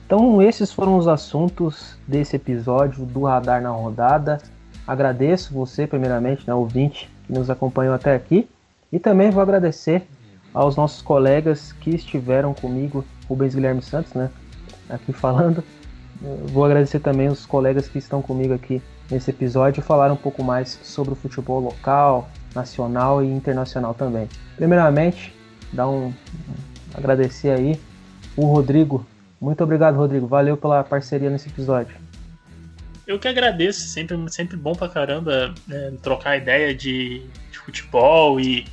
Então, esses foram os assuntos desse episódio do Radar na Rodada. Agradeço você, primeiramente, né, ouvinte, que nos acompanhou até aqui. E também vou agradecer aos nossos colegas que estiveram comigo, Rubens Guilherme Santos, né, aqui falando. Vou agradecer também os colegas que estão comigo aqui nesse episódio e falar um pouco mais sobre o futebol local, nacional e internacional também. Primeiramente, dar um agradecer aí o Rodrigo muito obrigado, Rodrigo. Valeu pela parceria nesse episódio. Eu que agradeço, sempre, sempre bom pra caramba né, trocar ideia de, de, futebol e,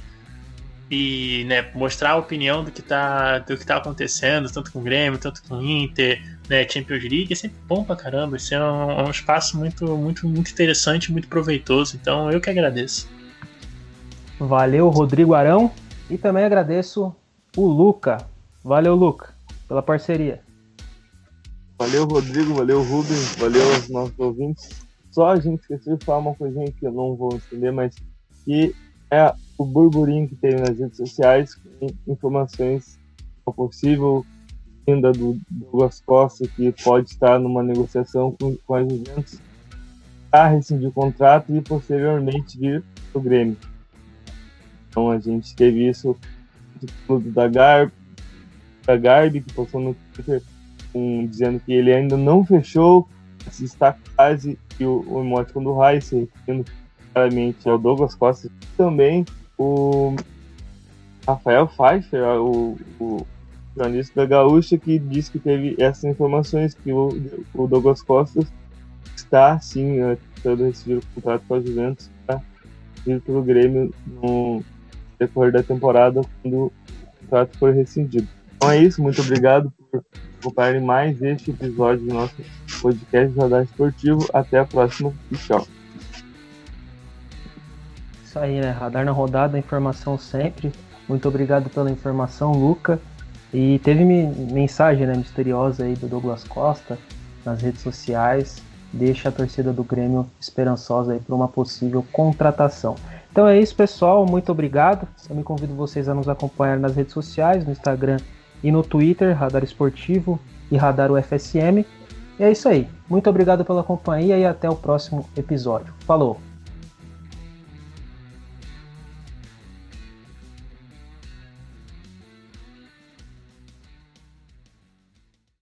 e né, mostrar a opinião do que, tá, do que tá acontecendo, tanto com o Grêmio, tanto com o Inter, né, Champions League, é sempre bom pra caramba. Esse é um, é um espaço muito, muito, muito interessante, muito proveitoso. Então eu que agradeço. Valeu, Rodrigo Arão. E também agradeço o Luca. Valeu, Luca, pela parceria. Valeu, Rodrigo, valeu, Rubens, valeu aos nossos ouvintes. Só a gente esqueceu de falar uma coisinha que eu não vou entender, mas que é o burburinho que teve nas redes sociais com informações possível ainda do Douglas Costa, que pode estar numa negociação com, com a Juventus, a rescindir o contrato e posteriormente vir para o Grêmio. Então a gente teve isso do da Garbi, da Garbi que passou no Twitter dizendo que ele ainda não fechou, se está quase, e o, o emoticon do Rai se referindo claramente ao Douglas Costa, também o Rafael Pfeiffer, o, o jornalista da Gaúcha, que disse que teve essas informações, que o, o Douglas Costa está, sim, né, tentando receber o contrato com a Juventus para ir para o Grêmio no decorrer da temporada, quando o contrato for rescindido. Então é isso, muito obrigado acompanharem mais este episódio do nosso podcast Radar Esportivo. Até a próxima e tchau. Isso aí, né? Radar na rodada, informação sempre. Muito obrigado pela informação, Luca. E teve mensagem né, misteriosa aí do Douglas Costa nas redes sociais. Deixa a torcida do Grêmio esperançosa aí para uma possível contratação. Então é isso, pessoal. Muito obrigado. Eu me convido vocês a nos acompanhar nas redes sociais, no Instagram e no Twitter, Radar Esportivo e Radar UFSM. E é isso aí. Muito obrigado pela companhia e até o próximo episódio. Falou!